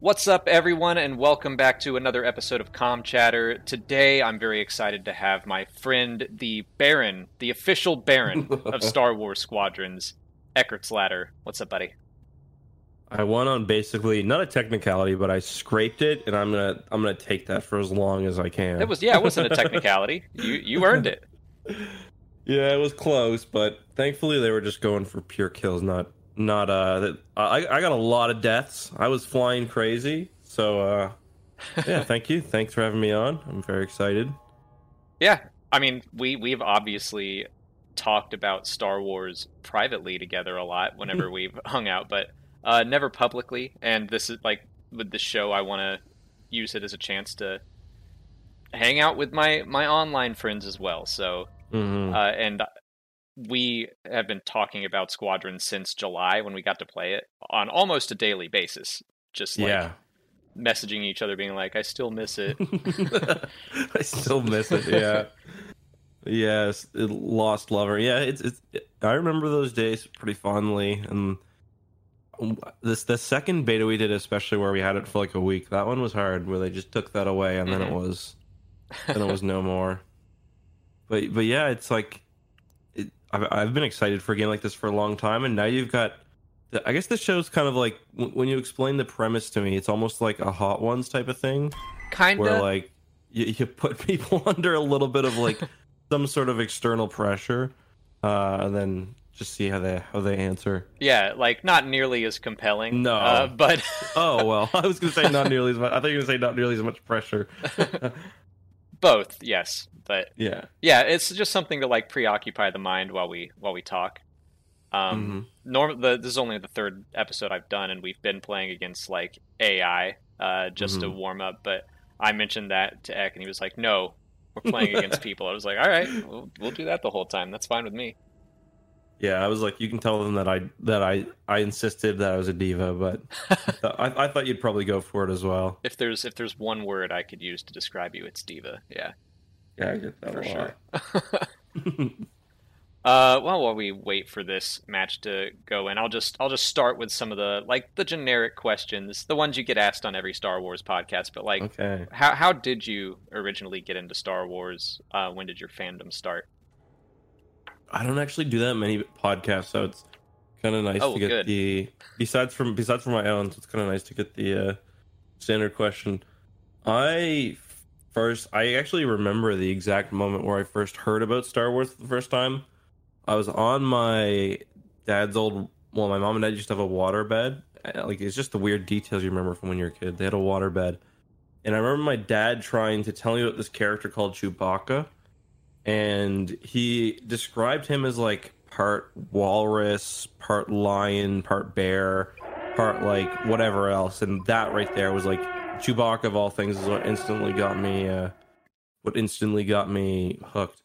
What's up, everyone, and welcome back to another episode of Comm Chatter. Today, I'm very excited to have my friend, the Baron, the official Baron of Star Wars Squadrons, EckhartsLadder. What's up, buddy? I won on basically not a technicality, but I scraped it, and I'm gonna I'm gonna take that for as long as I can. It was yeah, it wasn't a technicality. you you earned it. Yeah, it was close, but thankfully they were just going for pure kills, not not uh. That, I I got a lot of deaths. I was flying crazy, so uh, yeah. thank you. Thanks for having me on. I'm very excited. Yeah, I mean we we've obviously talked about Star Wars privately together a lot whenever we've hung out, but uh, never publicly. And this is like with this show, I want to use it as a chance to hang out with my my online friends as well. So, Mhm. uh, and we have been talking about Squadron since July when we got to play it on almost a daily basis. Just like yeah, messaging each other, being like, "I still miss it." I still miss it. Yeah. Yes, it, Lost Lover. Yeah, it's it's. I remember those days pretty fondly, and this the second beta we did, especially where we had it for like a week. That one was hard, where they just took that away, and then it Mhm. was, then it was no more. But but yeah, it's like, I've I've been excited for a game like this for a long time, and now you've got. the- I guess this show's kind of like w- when you explain the premise to me, it's almost like a Hot Ones type of thing kind of where like you, you put people under a little bit of like some sort of external pressure uh and then just see how they how they answer Yeah, like not nearly as compelling. No. uh, but oh well i was gonna say not nearly as much i thought you were gonna say not nearly as much pressure both, yes. But yeah yeah, it's just something to like preoccupy the mind while we while we talk. Um, norm the this is only the third episode I've done, and we've been playing against like AI uh, just to Mhm. warm up. But I mentioned that to Eck, and he was like, "No, we're playing against people." I was like, "All right, we'll, we'll do that the whole time. That's fine with me." Yeah i was like you can tell them that i that i i insisted that i was a diva but I, I thought you'd probably go for it as well If there's if there's one word I could use to describe you, it's diva. Yeah. yeah i get that for sure. uh, well, while we wait for this match to go in, I'll just I'll just start with some of the like the generic questions, the ones you get asked on every Star Wars podcast. But like, okay how how did you originally get into Star Wars? Uh, when did your fandom start? I don't actually do that many podcasts, so it's kind of nice Oh, to get good. the besides from besides from my own. So it's kind of nice to get the uh, standard question. I first, I actually remember the exact moment where I first heard about Star Wars for the first time. I was on my dad's old. Well, my mom and dad used to have a water bed. Uh, Like it's just the weird details you remember from when you're a kid. They had a water bed, and I remember my dad trying to tell me about this character called Chewbacca and he described him as like part walrus, part lion, part bear, part like whatever else, and that right there was like Chewbacca of all things is what instantly got me, uh, what instantly got me hooked.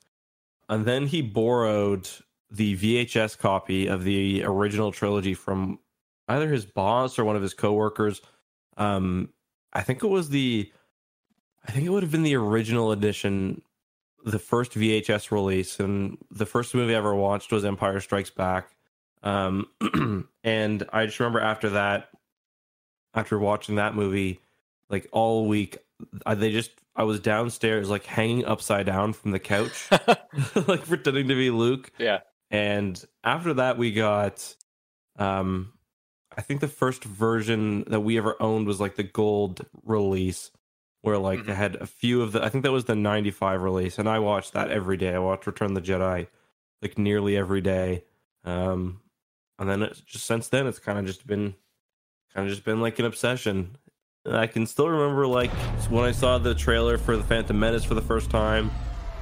And then he borrowed the VHS copy of the original trilogy from either his boss or one of his coworkers. Um, I think it was the, I think it would have been the original edition the first VHS release, and the first movie I ever watched was Empire Strikes Back. Um, and I just remember after that, after watching that movie, like all week, I, they just I was downstairs like hanging upside down from the couch, like pretending to be Luke. yeah. And after that, we got, um, I think the first version that we ever owned was like the gold release, where like they Mhm. had a few of the. I think that was the '95 release, and I watched that every day. I watched Return of the Jedi like nearly every day. Um, and then it's just since then, it's kind of just been, kind of just been like an obsession. And I can still remember like when I saw the trailer for the Phantom Menace for the first time.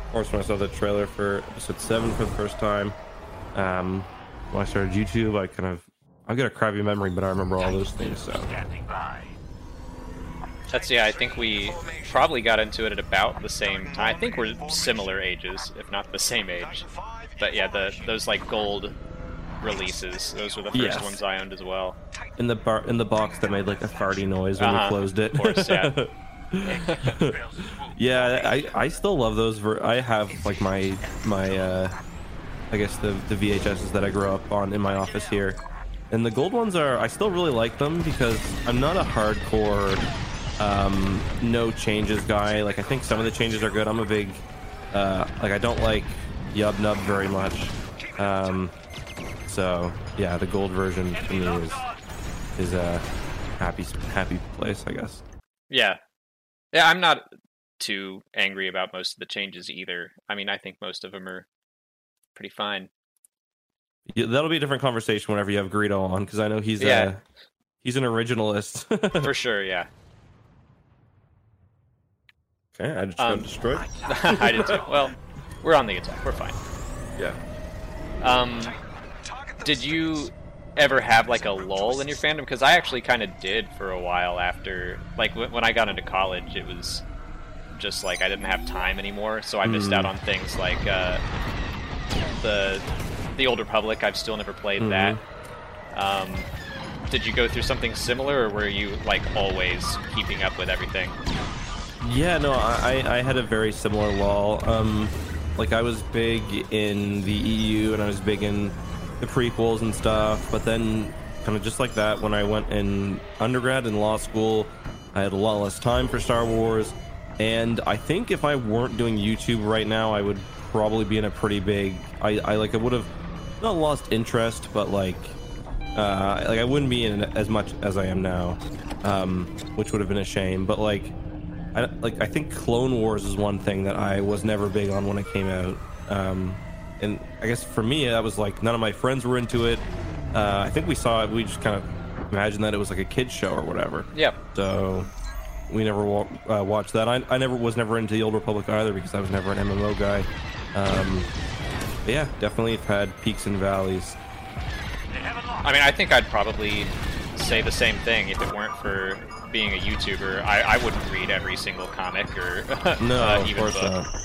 Of course, when I saw the trailer for Episode Seven for the first time. Um, when I started YouTube, I kind of I've got a crappy memory, but I remember all those things. So That's yeah. I think we probably got into it at about the same time. I think we're similar ages, if not the same age. But yeah, the those like gold releases. Those were the first Yes. ones I owned as well. in the bar in the box that made like a farty noise when Uh-huh, we closed it. of course, yeah. yeah, I I still love those. I have like my my uh I guess the the VHSs that I grew up on in my office here. And the gold ones are I still really like them because I'm not a hardcore um, no changes guy. Like I think some of the changes are good. I'm a big uh, like I don't like Yub Nub very much. Um, so yeah, the gold version to me is is a happy happy place, I guess. Yeah, yeah. I'm not too angry about most of the changes either. I mean, I think most of them are pretty fine. Yeah, that'll be a different conversation whenever you have Greedo on, because I know he's Yeah. uh, he's an originalist. For sure, yeah. Okay, I just Um, got destroyed. I did too. Well, we're on the attack. We're fine. Yeah. Um, did you ever have like a lull in your fandom? Because I actually kind of did for a while after, like when I got into college, it was just like I didn't have time anymore, so I missed Mm. out on things like uh, the the Old Republic. I've still never played that. Um, did you go through something similar, or were you like always keeping up with everything? Yeah, no, I, I had a very similar law. Um, like I was big in the EU and I was big in the prequels and stuff. But then, kind of just like that, when I went in undergrad and law school, I had a lot less time for Star Wars. And I think if I weren't doing YouTube right now, I would probably be in a pretty big. I, I like I would have not lost interest, but like uh, like I wouldn't be in as much as I am now, um, which would have been a shame. But like, I like I think Clone Wars is one thing that I was never big on when it came out, um, and I guess for me that was like none of my friends were into it. Uh, I think we saw it. We just kind of imagined that it was like a kids show or whatever. Yep. So we never wa- uh, watched that. I, I never was never into the Old Republic either because I was never an MMO guy. Um, but yeah, definitely have had peaks and valleys. I mean, I think I'd probably say the same thing if it weren't for being a YouTuber. I, I wouldn't read every single comic or No, uh, of course book. not.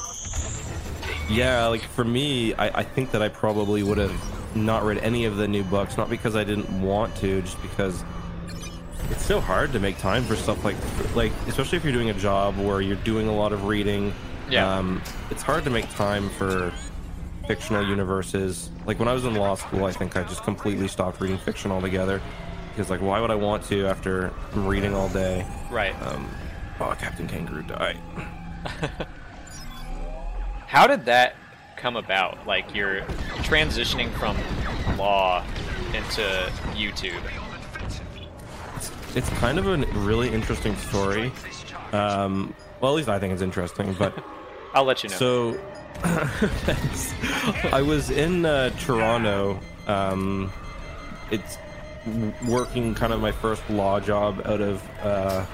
Yeah, like for me, I, I think that I probably would have not read any of the new books, not because I didn't want to, just because it's so hard to make time for stuff like like especially if you're doing a job where you're doing a lot of reading. Yeah. Um, it's hard to make time for fictional universes. Like when I was in law school, I think I just completely stopped reading fiction altogether. Because like, why would I want to after I'm reading all day? Right. Um, oh, Captain Kangaroo died. How did that come about? Like you're transitioning from law into YouTube. It's kind of a really interesting story. Um, well, at least I think it's interesting. But I'll let you know. so. I was in uh, Toronto. Um, it's working kind of my first law job out of uh,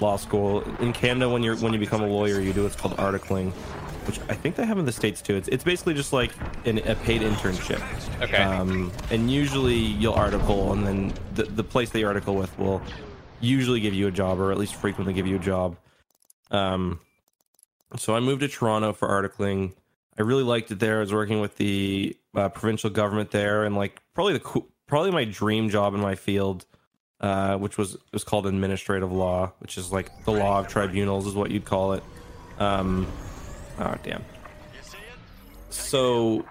law school in Canada. When you're when you become a lawyer, you do what's called articling, which I think they have in the states too. It's it's basically just like an, a paid internship. okay. Um, and usually you'll article, and then the, the place that you article with will usually give you a job, or at least frequently give you a job. Um, so I moved to Toronto for articling. I really liked it there. I was working with the uh, provincial government there, and like probably the coo- probably my dream job in my field, uh, which was was called administrative law, which is like the law of tribunals, is what you'd call it. Um, oh damn. So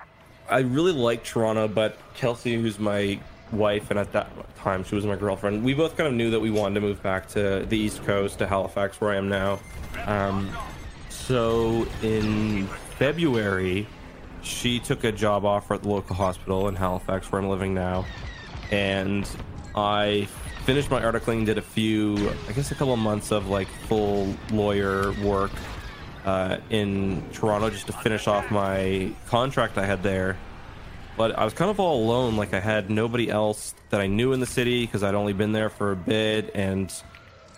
I really like Toronto, but Kelsey, who's my wife, and at that time she was my girlfriend, we both kind of knew that we wanted to move back to the East Coast, to Halifax, where I am now. Um, so in February, she took a job offer at the local hospital in Halifax, where I'm living now, and I finished my articling, did a few, I guess, a couple of months of like full lawyer work uh, in Toronto just to finish off my contract I had there. But I was kind of all alone. Like I had nobody else that I knew in the city because I'd only been there for a bit, and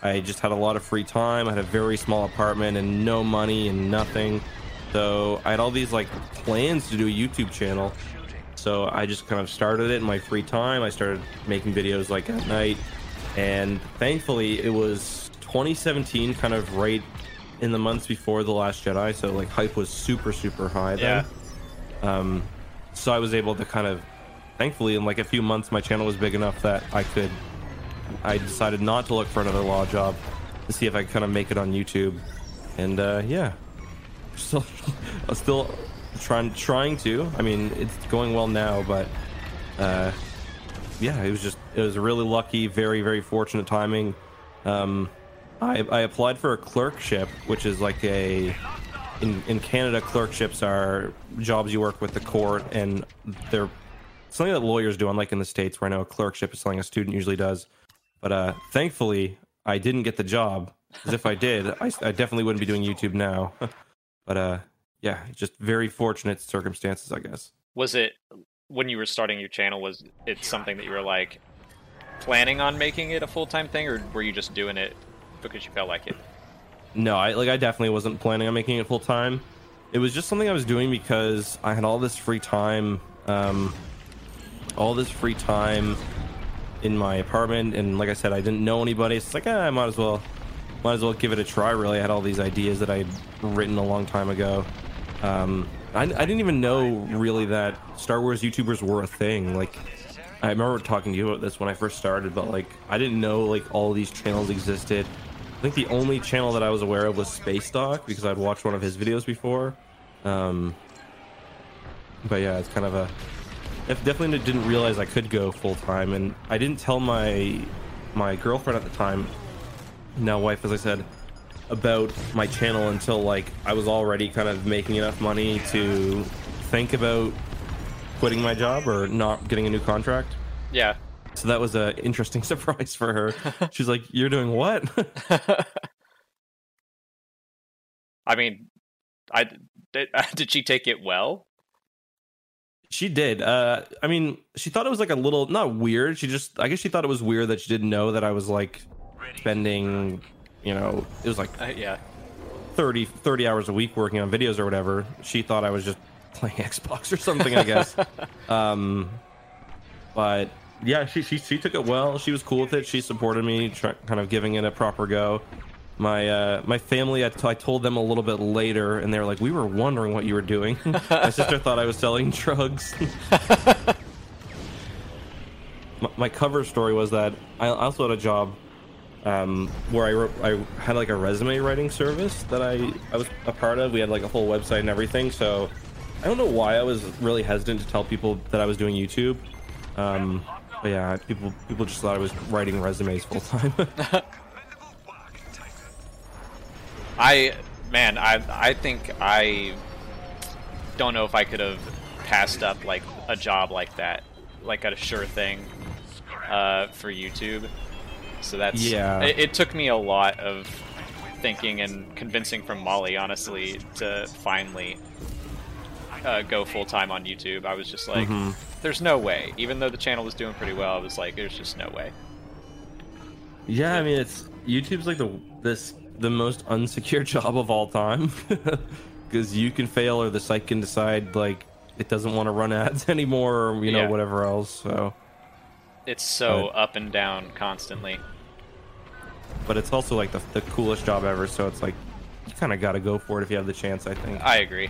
I just had a lot of free time. I had a very small apartment and no money and nothing. So I had all these like plans to do a YouTube channel. So I just kind of started it in my free time. I started making videos like at night, and thankfully it was 2017, kind of right in the months before the Last Jedi. So like hype was super super high then. yeah. Um, so I was able to kind of, thankfully, in like a few months, my channel was big enough that I could. I decided not to look for another law job to see if I could kind of make it on YouTube, and uh, yeah, still, still trying trying to. I mean, it's going well now, but uh, yeah, it was just it was really lucky, very very fortunate timing. Um, I, I applied for a clerkship, which is like a in in Canada, clerkships are jobs you work with the court, and they're something that lawyers do, unlike in the states where I know a clerkship is something a student usually does. But uh, thankfully, I didn't get the job. Because if I did, I, I definitely wouldn't be doing YouTube now. but uh, yeah, just very fortunate circumstances, I guess. Was it when you were starting your channel? Was it something that you were like planning on making it a full time thing, or were you just doing it because you felt like it? No, I like I definitely wasn't planning on making it full time. It was just something I was doing because I had all this free time, um, all this free time in my apartment, and like I said, I didn't know anybody. So it's like, eh, I might as well, might as well give it a try. Really, I had all these ideas that I'd written a long time ago. Um, I, I didn't even know really that Star Wars YouTubers were a thing. Like, I remember talking to you about this when I first started, but like, I didn't know like all these channels existed. I think the only channel that I was aware of was Space Doc because I'd watched one of his videos before. Um, but yeah, it's kind of a. I definitely didn't realize I could go full time, and I didn't tell my my girlfriend at the time, now wife, as I said, about my channel until like I was already kind of making enough money to think about quitting my job or not getting a new contract. Yeah. So that was an interesting surprise for her. She's like, "You're doing what?" I mean, I did, did she take it well? She did. Uh, I mean, she thought it was like a little not weird. She just, I guess, she thought it was weird that she didn't know that I was like spending, you know, it was like Uh, yeah. 30, 30 hours a week working on videos or whatever. She thought I was just playing Xbox or something. I guess. um, but yeah, she, she she took it well. She was cool with it. She supported me, try, kind of giving it a proper go. My uh, my family, I, t- I told them a little bit later, and they were like, "We were wondering what you were doing." my sister thought I was selling drugs. my, my cover story was that I also had a job um, where I wrote, I had like a resume writing service that I I was a part of. We had like a whole website and everything. So I don't know why I was really hesitant to tell people that I was doing YouTube. Um, but yeah, people people just thought I was writing resumes full time. I man, I I think I don't know if I could have passed up like a job like that, like a sure thing, uh, for YouTube. So that's Yeah. It, it took me a lot of thinking and convincing from Mollie, honestly, to finally uh, go full time on YouTube. I was just like, Mhm. there's no way. Even though the channel was doing pretty well, I was like, there's just no way. yeah, I mean it's YouTube's like the this the most unsecure job of all time because you can fail or the site can decide like it doesn't want to run ads anymore or you know Yeah. whatever else. So. It's so But- up and down constantly. but it's also like the, the coolest job ever. So it's like you kind of got to go for it if you have the chance. I think. I agree.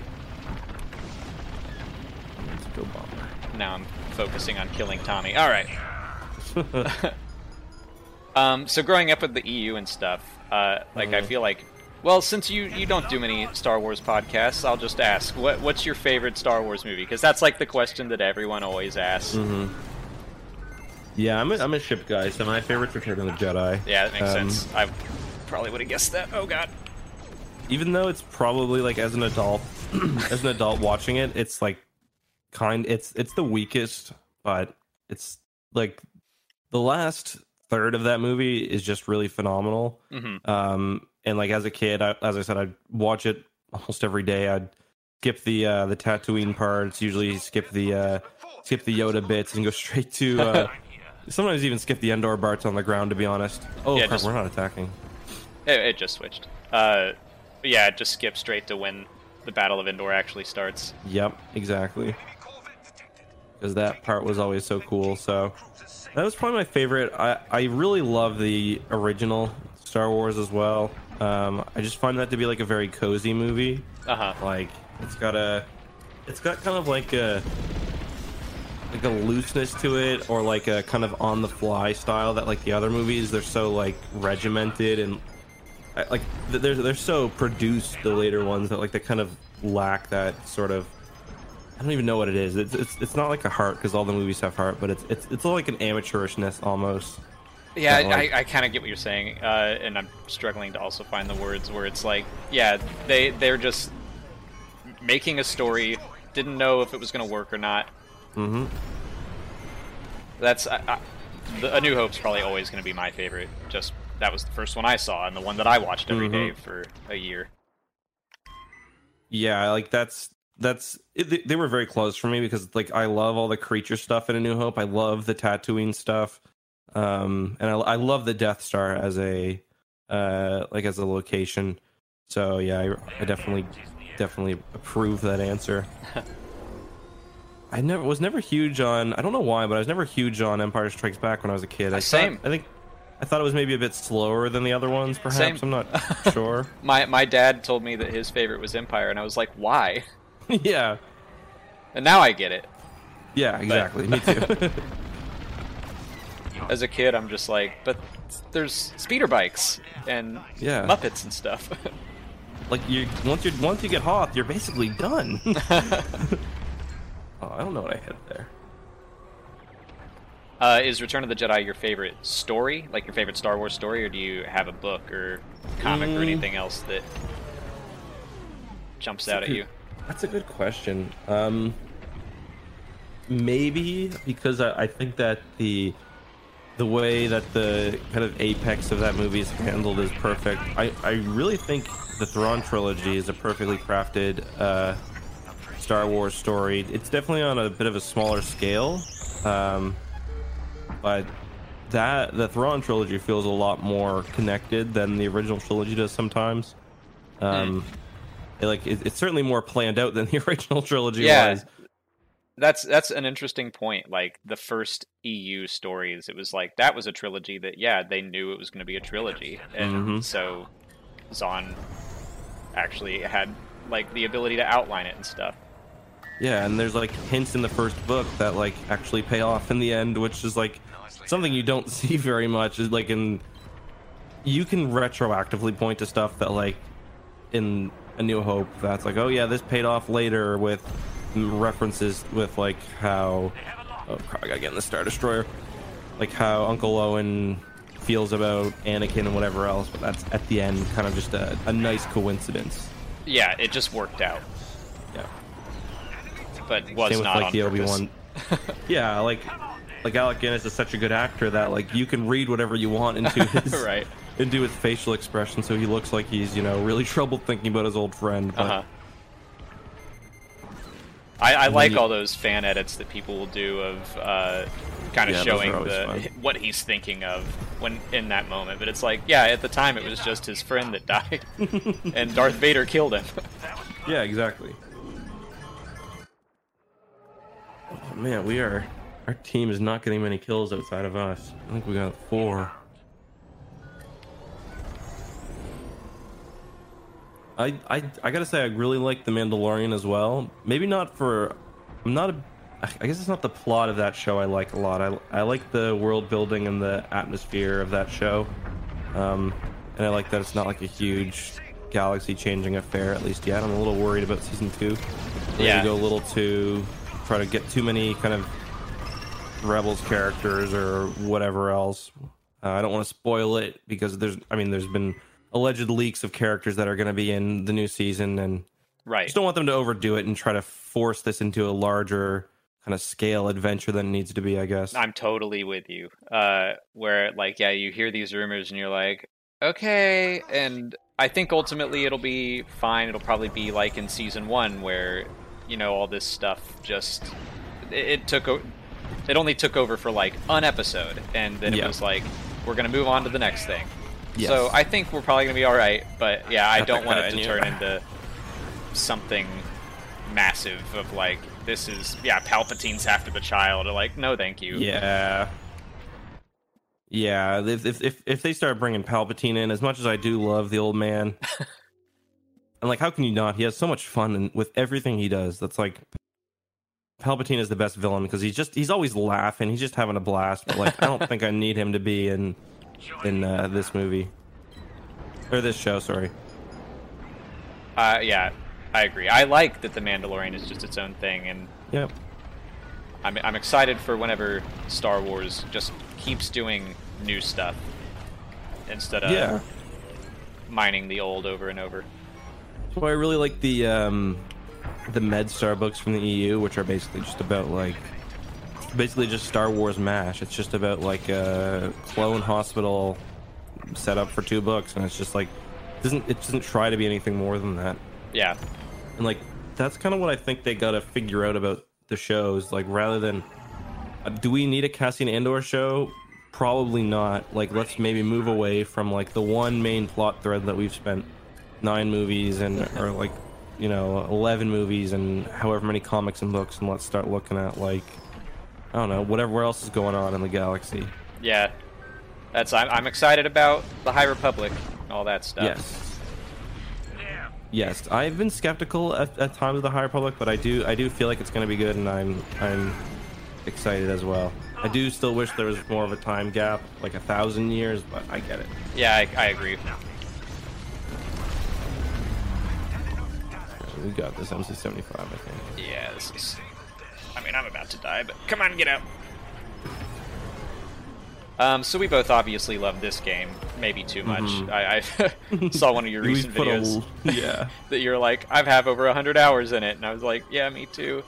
Let's go bomber. Now I'm focusing on killing Tommy. All right. Um, so growing up with the EU and stuff, uh, like I Mhm. feel like, well, since you you don't do many Star Wars podcasts, I'll just ask, what what's your favorite Star Wars movie? Because that's like the question that everyone always asks. hmm Yeah, I'm a, I'm a ship guy, so my favorite's Return of the Jedi. Yeah, that makes Um, sense. I probably would have guessed that. Oh God. Even though it's probably like as an adult, as an adult watching it, it's like kind. It's it's the weakest, but it's like the last third of that movie is just really phenomenal. hmm Um, and like as a kid, I, as I said, I'd watch it almost every day. I'd skip the uh, the Tatooine parts. Usually skip the uh, skip the Yoda bits and go straight to. Uh, sometimes even skip the Endor parts on the ground. To be honest. Oh, Yeah, crap, just- we're not attacking. It, it just switched. Uh, but yeah, just skip straight to when the Battle of Endor actually starts. Yep, exactly. Because that part was always so cool. So that was probably my favorite. I I really love the original Star Wars as well. Um, I just find that to be like a very cozy movie. Uh huh. Like it's got a, it's got kind of like a, like a looseness to it, or like a kind of on the fly style that like the other movies they're so like regimented and like they're they're so produced the later ones that like they kind of lack that sort of I don't even know what it is. It's it's, it's not like a heart because all the movies have heart, but it's it's it's like an amateurishness almost. Yeah, Kinda like- I, I kind of get what you're saying, uh, and I'm struggling to also find the words where it's like, yeah, they they're just making a story, didn't know if it was going to work or not. Mm-hmm. That's I, I, the, A New Hope's probably always going to be my favorite. Just that was the first one I saw and the one that I watched every day Mhm. for a year. Yeah, like that's that's it, they- they were very close for me because like I love all the creature stuff in A New Hope. I love the Tatooine stuff, um, and I, I love the Death Star as a uh like as a location. So yeah, I, I definitely definitely approve that answer. I never was never huge on. I don't know why, but I was never huge on Empire Strikes Back when I was a kid. I uh, thought- Same. I think I thought it was maybe a bit slower than the other ones. Perhaps Same. I'm not sure. My my dad told me that his favorite was Empire, and I was like, why? yeah. And now I get it. Yeah, exactly. Me too. As a kid, I'm just like, but there's speeder bikes and Yeah. Muppets and stuff. like you once you once you get Hoth, you're basically done. Oh, I don't know what I hit there. Uh, is Return of the Jedi your favorite story, like your favorite Star Wars story, or do you have a book or comic or Mm. anything else that jumps out at good- you? That's a good question. Um, maybe because I, I think that the the way that the kind of apex of that movie is handled is perfect. I, I really think the Thrawn trilogy is a perfectly crafted uh, Star Wars story. It's definitely on a bit of a smaller scale, um, but that the Thrawn trilogy feels a lot more connected than the original trilogy does sometimes. Um, it, like it, it's certainly more planned out than the original trilogy Yeah. was. That's that's an interesting point. Like the first EU stories, it was like that was a trilogy that yeah they knew it was going to be a trilogy, and Mhm. so Zahn actually had like the ability to outline it and stuff. Yeah, and there's like hints in the first book that like actually pay off in the end, which is like something you don't see very much. Is like in you can retroactively point to stuff that like in A New Hope that's like, oh yeah, this paid off later with references with like how oh crap, I gotta get in the Star Destroyer, like how Uncle Owen feels about Anakin and whatever else, but that's at the end kind of just a, a nice coincidence. Yeah, it just worked out. But was Same with not like on the purpose. Obi Wan. yeah, like like Alec Guinness is such a good actor that like you can read whatever you want into his right. into his facial expression, so he looks like he's you know really troubled thinking about his old friend. But Uh huh. I, I like you- all those fan edits that people will do of uh, kind of Yeah, showing the fun. what he's thinking of when in that moment. But it's like, yeah, at the time it was just his friend that died, and Darth Vader killed him. yeah, exactly. Oh man, we are our team is not getting many kills outside of us. I think we got four. I, I I gotta say I really like the Mandalorian as well. Maybe not for I'm not a I guess it's not the plot of that show I like a lot. I I like the world building and the atmosphere of that show. Um and I like that it's not like a huge galaxy changing affair at least yet. I'm a little worried about season 2. They're Yeah. go a little too try to get too many kind of rebels characters or whatever else. Uh, I don't want to spoil it because there's I mean there's been alleged leaks of characters that are going to be in the new season and Right. just don't want them to overdo it and try to force this into a larger kind of scale adventure than it needs to be, I guess. I'm totally with you. Uh, where like, yeah, you hear these rumors and you're like, okay, and I think ultimately it'll be fine. It'll probably be like in season one where, you know, all this stuff just it, it took o- it only took over for like an episode, and then it Yeah. was like we're gonna move on to the next thing. Yes. So I think we're probably gonna be all right, but yeah, I don't want it to turn into something massive of like this is yeah Palpatine's after the child or like no thank you Yeah. Yeah, if, if if if they start bringing Palpatine in, as much as I do love the old man, and like, how can you not? He has so much fun and with everything he does. That's like, Palpatine is the best villain because he's just he's always laughing. He's just having a blast. But like, I don't think I need him to be in in uh, this movie or this show. Sorry. Uh, yeah, I agree. I like that the Mandalorian is just its own thing, and Yep. I'm I'm excited for whenever Star Wars just keeps doing new stuff instead of yeah. mining the old over and over. So I really like the um, the MedStar books from the EU, which are basically just about like basically just Star Wars mash. It's just about like a clone hospital set up for two books, and it's just like doesn't it doesn't try to be anything more than that. Yeah, And like that's kind of what I think they gotta figure out about the shows. Like rather than uh, do we need a Cassian Andor show? Probably not. Like let's maybe move away from like the one main plot thread that we've spent nine movies and or like you know eleven movies and however many comics and books, and let's start looking at like I don't know whatever else is going on in the galaxy. yeah. That's I'm, I'm excited about the High Republic, all that stuff. Yes. Yes, I've been skeptical at, at times of the High Republic, but I do I do feel like it's going to be good, and I'm I'm excited as well. I do still wish there was more of a time gap, like a thousand years, but I get it. Yeah, I, I agree. We got this MC75, I think. Yeah, this is. I mean, I'm about to die, but come on, get out. Um, so we both obviously love this game, maybe too much. Mhm. I, I saw one of your recent put a videos yeah. that you're like, I've have over hundred hours in it, and I was like, yeah, me too.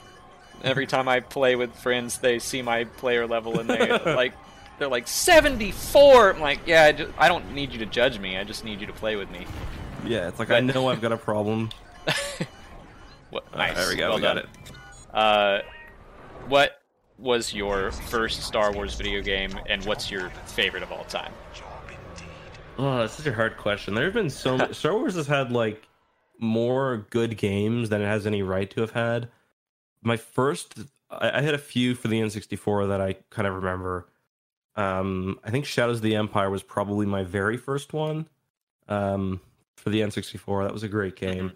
Every time I play with friends, they see my player level and they like, they're like 74. I'm like, yeah, I, just, I don't need you to judge me. I just need you to play with me. Yeah, it's like I know I've got a problem. What, Uh, nice. there we go. Well we got done. it. Uh, what was your first Star Wars video game, and what's your favorite of all time? Oh, that's such a hard question. There have been so much. Star Wars has had like more good games than it has any right to have had. My first, I, I had a few for the N64 that I kind of remember. Um, I think Shadows of the Empire was probably my very first one. Um, for the N64, that was a great game.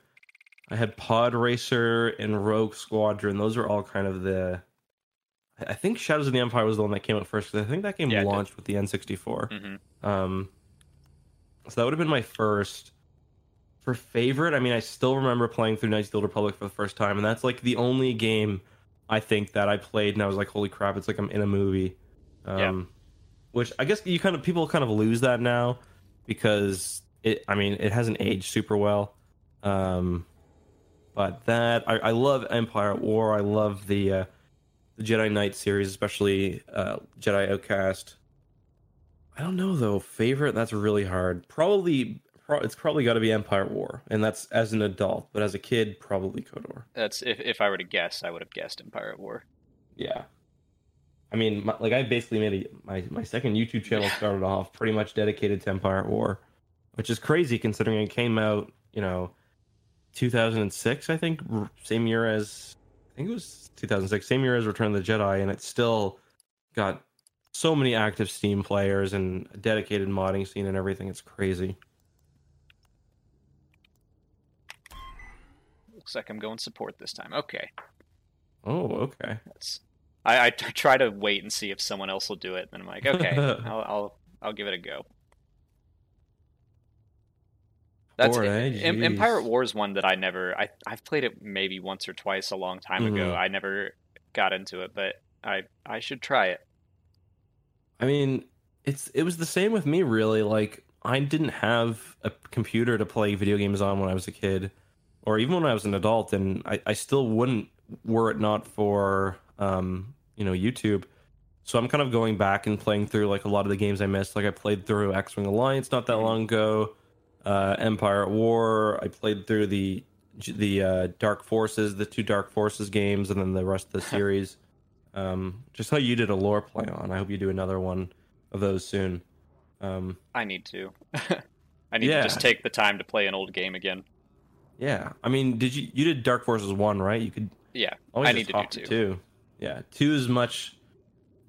I had Pod Racer and Rogue Squadron. Those are all kind of the. I think Shadows of the Empire was the one that came out first because I think that game Yeah, launched with the N64. hmm Um, so that would have been my first. For favorite, I mean, I still remember playing through Knights of the Old Republic for the first time, and that's like the only game I think that I played, and I was like, "Holy crap!" It's like I'm in a movie. Um, Yeah. Which I guess you kind of people kind of lose that now because it. I mean, it hasn't aged super well. Um, but that I, I love Empire at War. I love the uh, the Jedi Knight series, especially uh, Jedi Outcast. I don't know though. Favorite? That's really hard. Probably, pro- it's probably got to be Empire at War, and that's as an adult. But as a kid, probably KOTOR. That's if if I were to guess, I would have guessed Empire at War. Yeah. I mean, my, like I basically made a, my my second YouTube channel started off pretty much dedicated to Empire at War, which is crazy considering it came out, you know, 2006, I think, same year as I think it was 2006, same year as Return of the Jedi, and it still got so many active Steam players and a dedicated modding scene and everything. It's crazy. Looks like I'm going support this time. Okay, Oh, okay. that's. I, I try to wait and see if someone else will do it, and I'm like, okay, I'll I'll I'll give it a go. That's Bored, eh? Em- Empire at Jeez. War is one that I never. I I've played it maybe once or twice a long time ago. Mhm. I never got into it, but I I should try it. I mean, it's it was the same with me really. Like I didn't have a computer to play video games on when I was a kid, or even when I was an adult, and I, I still wouldn't were it not for um, you know YouTube. So I'm kind of going back and playing through like a lot of the games I missed. Like I played through X Wing Alliance not that Mhm. long ago, uh, Empire at War. I played through the the uh, Dark Forces, the two Dark Forces games, and then the rest of the series. Um, just how you did a lore play on. I hope you do another one of those soon. Um, I need to. I need Yeah. to just take the time to play an old game again. yeah, I mean, did you you did Dark Forces one right? You could Yeah, I need to do two. two. Yeah, two is much.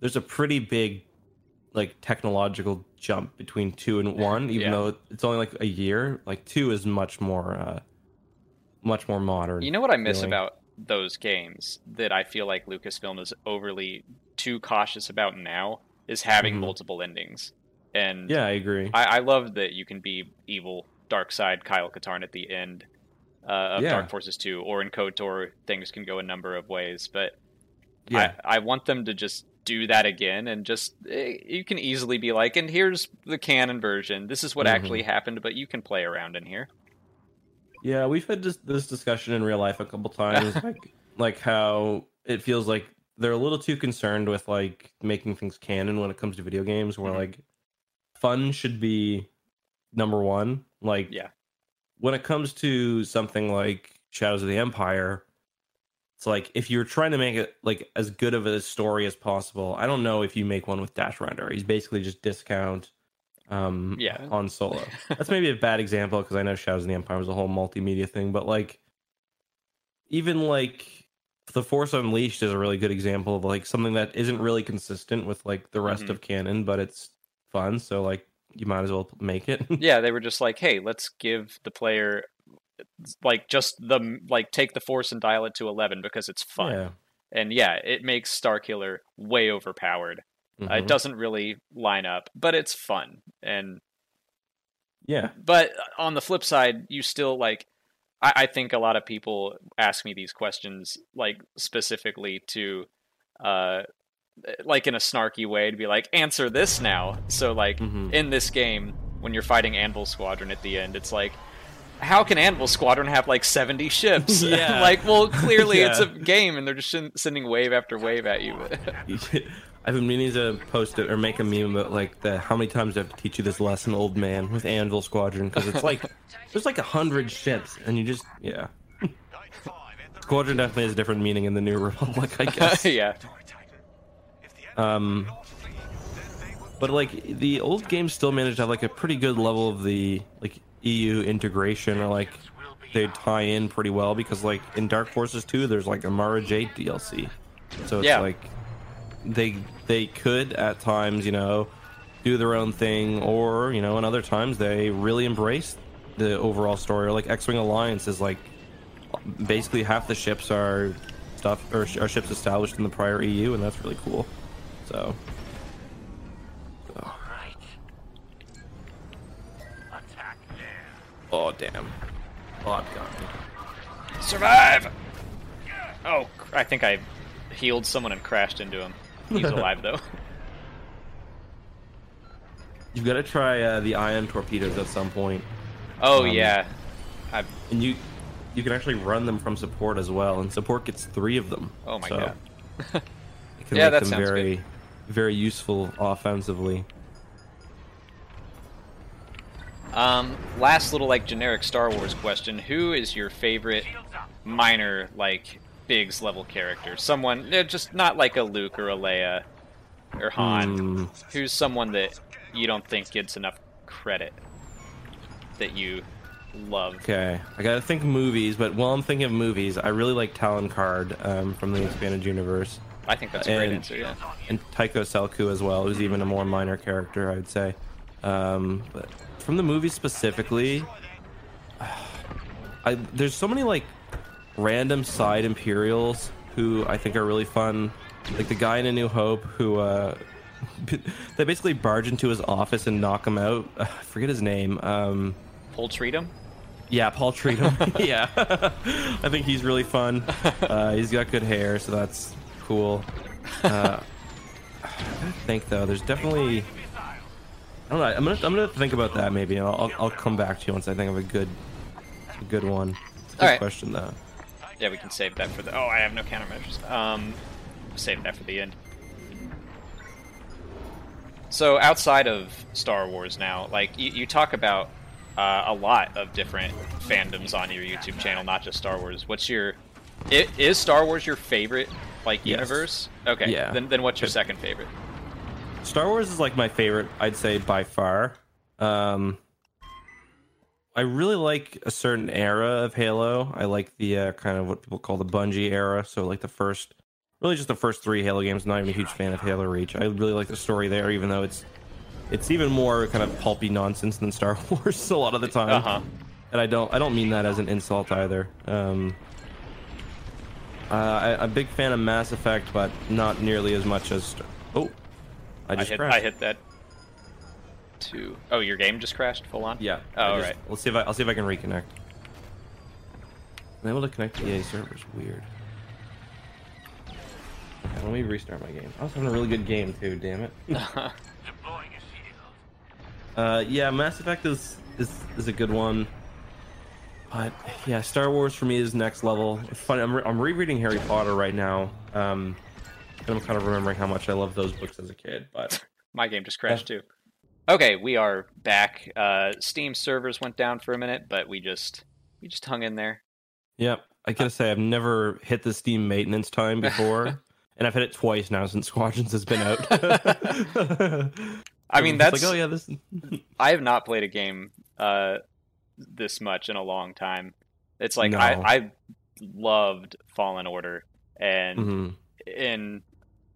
There's a pretty big, like technological jump between two and one, even Yeah. though it's only like a year. Like two is much more, uh much more modern. You know what I miss feeling. about those games that I feel like Lucasfilm is overly too cautious about now is having Mhm. multiple endings. And yeah, I agree. I, I love that you can be evil, dark side Kyle Katarn at the end, uh, of Yeah. Dark Forces 2, or in KOTOR, things can go a number of ways. But Yeah. I, I want them to just do that again and just eh, you can easily be like, and here's the canon version. This is what Mhm. actually happened, but you can play around in here. Yeah, we've had this, this discussion in real life a couple times, like like how it feels like they're a little too concerned with like making things canon when it comes to video games, where Mhm. like fun should be number one. Like, Yeah. when it comes to something like Shadows of the Empire, it's like if you're trying to make it like as good of a story as possible. I don't know if you make one with Dash Rendar. He's basically just discount um Yeah. Han Solo. That's maybe a bad example because I know Shadows of the Empire was a whole multimedia thing, but like even like the Force Unleashed is a really good example of like something that isn't really consistent with like the rest Mhm. of canon, but it's fun. So like you might as well make it. yeah, they were just like, hey, let's give the player like just the like take the force and dial it to 11 because it's fun. Yeah. And yeah, it makes Starkiller way overpowered. Uh, Mhm. it doesn't really line up, but it's fun. And yeah. but on the flip side, you still like. I, I think a lot of people ask me these questions like specifically to, uh, like in a snarky way to be like, answer this now. So like Mhm. in this game, when you're fighting Anvil Squadron at the end, it's like. How can Anvil Squadron have like 70 ships? Yeah. like, well, clearly it's a game and they're just shin- sending wave after wave at you. I've been meaning to post it or make a meme about like the how many times I have to teach you this lesson, old man, with Anvil Squadron because it's like there's like a hundred ships and you just yeah. Squadron definitely has a different meaning in the New Republic, I guess. yeah. Um, but like the old games still managed to have like a pretty good level of the like EU integration like they tie in pretty well because like in Dark Forces 2 there's like a Mara Jade DLC. So it's Yeah. like they they could at times, you know, do their own thing or, you know, and other times they really embrace the overall story. Or like X-Wing Alliance is like basically half the ships are stuff or are ships established in the prior EU and that's really cool. So Oh damn. Oh god. Survive! Oh, I think I healed someone and crashed into him. He's alive though. You've got to try uh, the ion torpedoes at some point. Oh Um, yeah, I. And you you can actually run them from support as well, and support gets three of them. Oh my So god. It can Yeah, make that them sounds very very useful offensively. Um, last little like generic Star Wars question: Who is your favorite minor like Biggs level character? Someone eh, just not like a Luke or a Leia or Han. Hmm. Who's someone that you don't think gets enough credit that you love? Okay, I gotta think movies, but while I'm thinking of movies, I really like Talon Karrde um, from the expanded universe, I think that's a great And- answer. Yeah. and Tycho Celchu as well, who's even a more minor character, I'd say. Um, but from the movie specifically, I there's so many like random side Imperials who I think are really fun. Like the guy in A New Hope who uh, they basically barge into his office and knock him out. I forget his name. Um, Pol Treidum. yeah, Pol Treidum. yeah, I think he's really fun. Uh, he's got good hair, so that's cool. Uh, I think though, there's definitely. I don't know. I'm gonna I'm gonna think about that maybe, and I'll I'll, I'll come back to you once I think of a good a good one. It's a good All right. question though. Yeah, we can save that for the. Oh, I have no countermeasures. Um, save that for the end. So outside of Star Wars now, like you, you talk about uh, a lot of different fandoms on your YouTube channel, not just Star Wars. What's your? i- Is Star Wars your favorite like Yes. universe? Okay. Yeah. Then then what's your second favorite? Star Wars is like my favorite, I'd say by far. Um, I really like a certain era of Halo. I like the uh, kind of what people call the Bungie era. So like the first, really just the first three Halo games. Not even a huge fan of Halo Reach. I really like the story there, even though it's it's even more kind of pulpy nonsense than Star Wars a lot of the time. Uh huh. And I don't I don't mean that as an insult either. Um, uh, I, I'm a big fan of Mass Effect, but not nearly as much as. I I hit crashed. I hit that. Two. Oh, your game just crashed full on. Yeah. Oh, just- right. Let's see if I, I'll see if I can reconnect. Unable to connect to EA servers. Weird. Okay, let me restart my game. I was having a really good game too. Damn it. uh, yeah, Mass Effect is is is a good one. But yeah, Star Wars for me is next level. It's funny. I'm, re- I'm rereading Harry Potter right now. Um, and I'm kind of remembering how much I loved those books as a kid. But My game just crashed too. Okay, we are back. Uh, Steam servers went down for a minute, but we just we just hung in there. Yep, I gotta say I've never hit the Steam maintenance time before, and I've hit it twice now since Squadrons has been out. I mean, that's like, oh yeah, this. I have not played a game uh, this much in a long time. It's like No. I I loved Fallen Order, and Mhm. in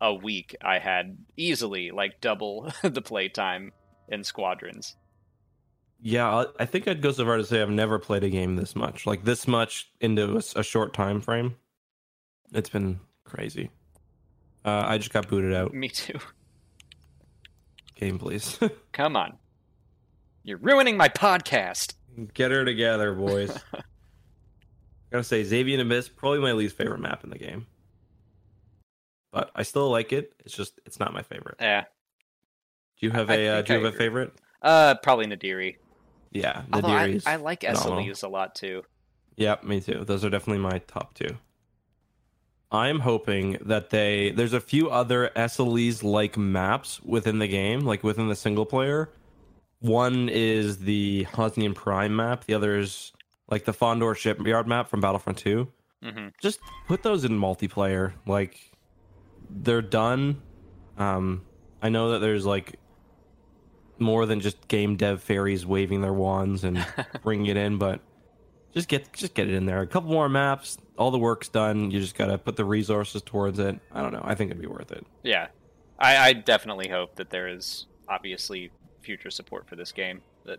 a week I had easily like double the playtime in Squadrons. Yeah, I- think I'd go so far to say I've never played a game this much, like this much into a, short time frame. It's been crazy. Uh, I just got booted out. Me too. Game, please. Come on, you're ruining my podcast. Get her together, boys. Gotta say, Zavian Abyss probably my least favorite map in the game, but I still like it. It's just it's not my favorite. Yeah, Do you have I a uh, Do you I have a favorite? uh, probably Nadiri. Yeah, Although I, I like phenomenal. Esseles a lot too. Yeah, me too. Those are definitely my top two. I'm hoping that they there's a few other SLEs like maps within the game, like within the single player. One is the Hosnian Prime map. The other is like the Fondor Shipyard map from Battlefront 2. hmm Just put those in multiplayer. Like they're done. Um, I know that there's like more than just game dev fairies waving their wands and bringing it in, but just get just get it in there. A couple more maps, all the work's done. You just gotta put the resources towards it. I don't know. I think it'd be worth it. Yeah, I, I definitely hope that there is obviously future support for this game. That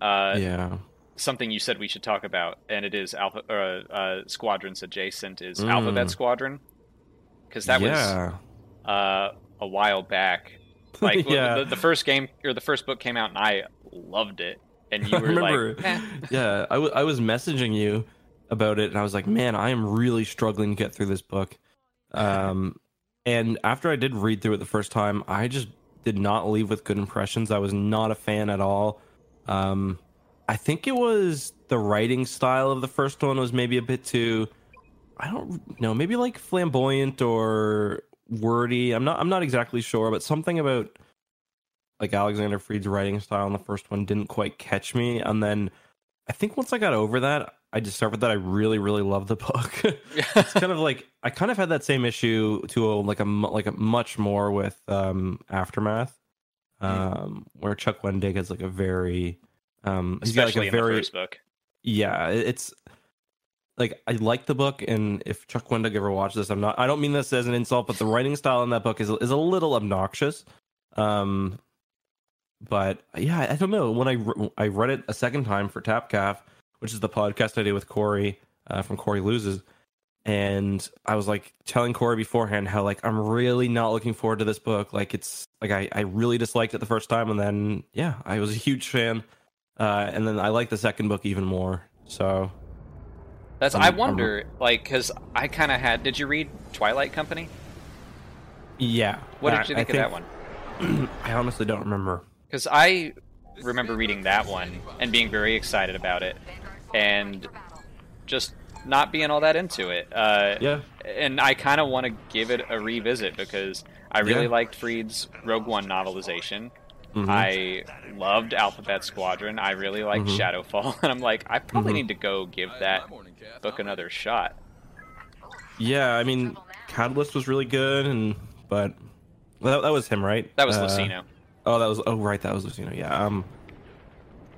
uh, yeah. something you said we should talk about, and it is Alpha uh, uh, Squadrons adjacent is Mm. Alphabet Squadron, because that was yeah. uh, a while back. Like Yeah. the, the first game or the first book came out, and I loved it, and you were remember. like, eh. yeah, I, w- I was messaging you about it, and I was like, man, I am really struggling to get through this book. Um, and after I did read through it the first time, I just did not leave with good impressions. I was not a fan at all. Um, I think it was the writing style of the first one was maybe a bit too. I don't know, maybe like flamboyant or wordy. I'm not. I'm not exactly sure, but something about like Alexander Freed's writing style in the first one didn't quite catch me. And then I think once I got over that, I discovered that I really, really love the book. it's kind of like I kind of had that same issue to a, like a like a much more with um, Aftermath, um, where Chuck Wendig has like a very um, he's got like a very book. yeah, it's like I like the book, and if Chuck Wendig ever watched this, I'm not. I don't mean this as an insult, but the writing style in that book is is a little obnoxious. Um, but yeah, I don't know. When I re- I read it a second time for Tapcaf, which is the podcast I do with Corey uh, from Corey Loses, and I was like telling Corey beforehand how like I'm really not looking forward to this book. Like it's like I I really disliked it the first time, and then yeah, I was a huge fan. Uh, and then I like the second book even more. So That's I'm- I I'm- wonder, like, because I kind of had. Did you read Twilight Company? yeah, What did you I think of that one? I honestly don't remember. Because I remember reading that one and being very excited about it, and just not being all that into it. Uh, Yeah, And I kind of want to give it a revisit because I really Yeah. liked Freed's Rogue One novelization. Mhm. I loved Alphabet Squadron. I really liked Mhm. Shadowfall, and I'm like, I probably Mhm. need to go give that book another shot. yeah. I mean, Catalyst was really good, and but well, that, that was him, right? That was Uh, Luceno. Oh, that was oh right, that was Luceno. Yeah. Um.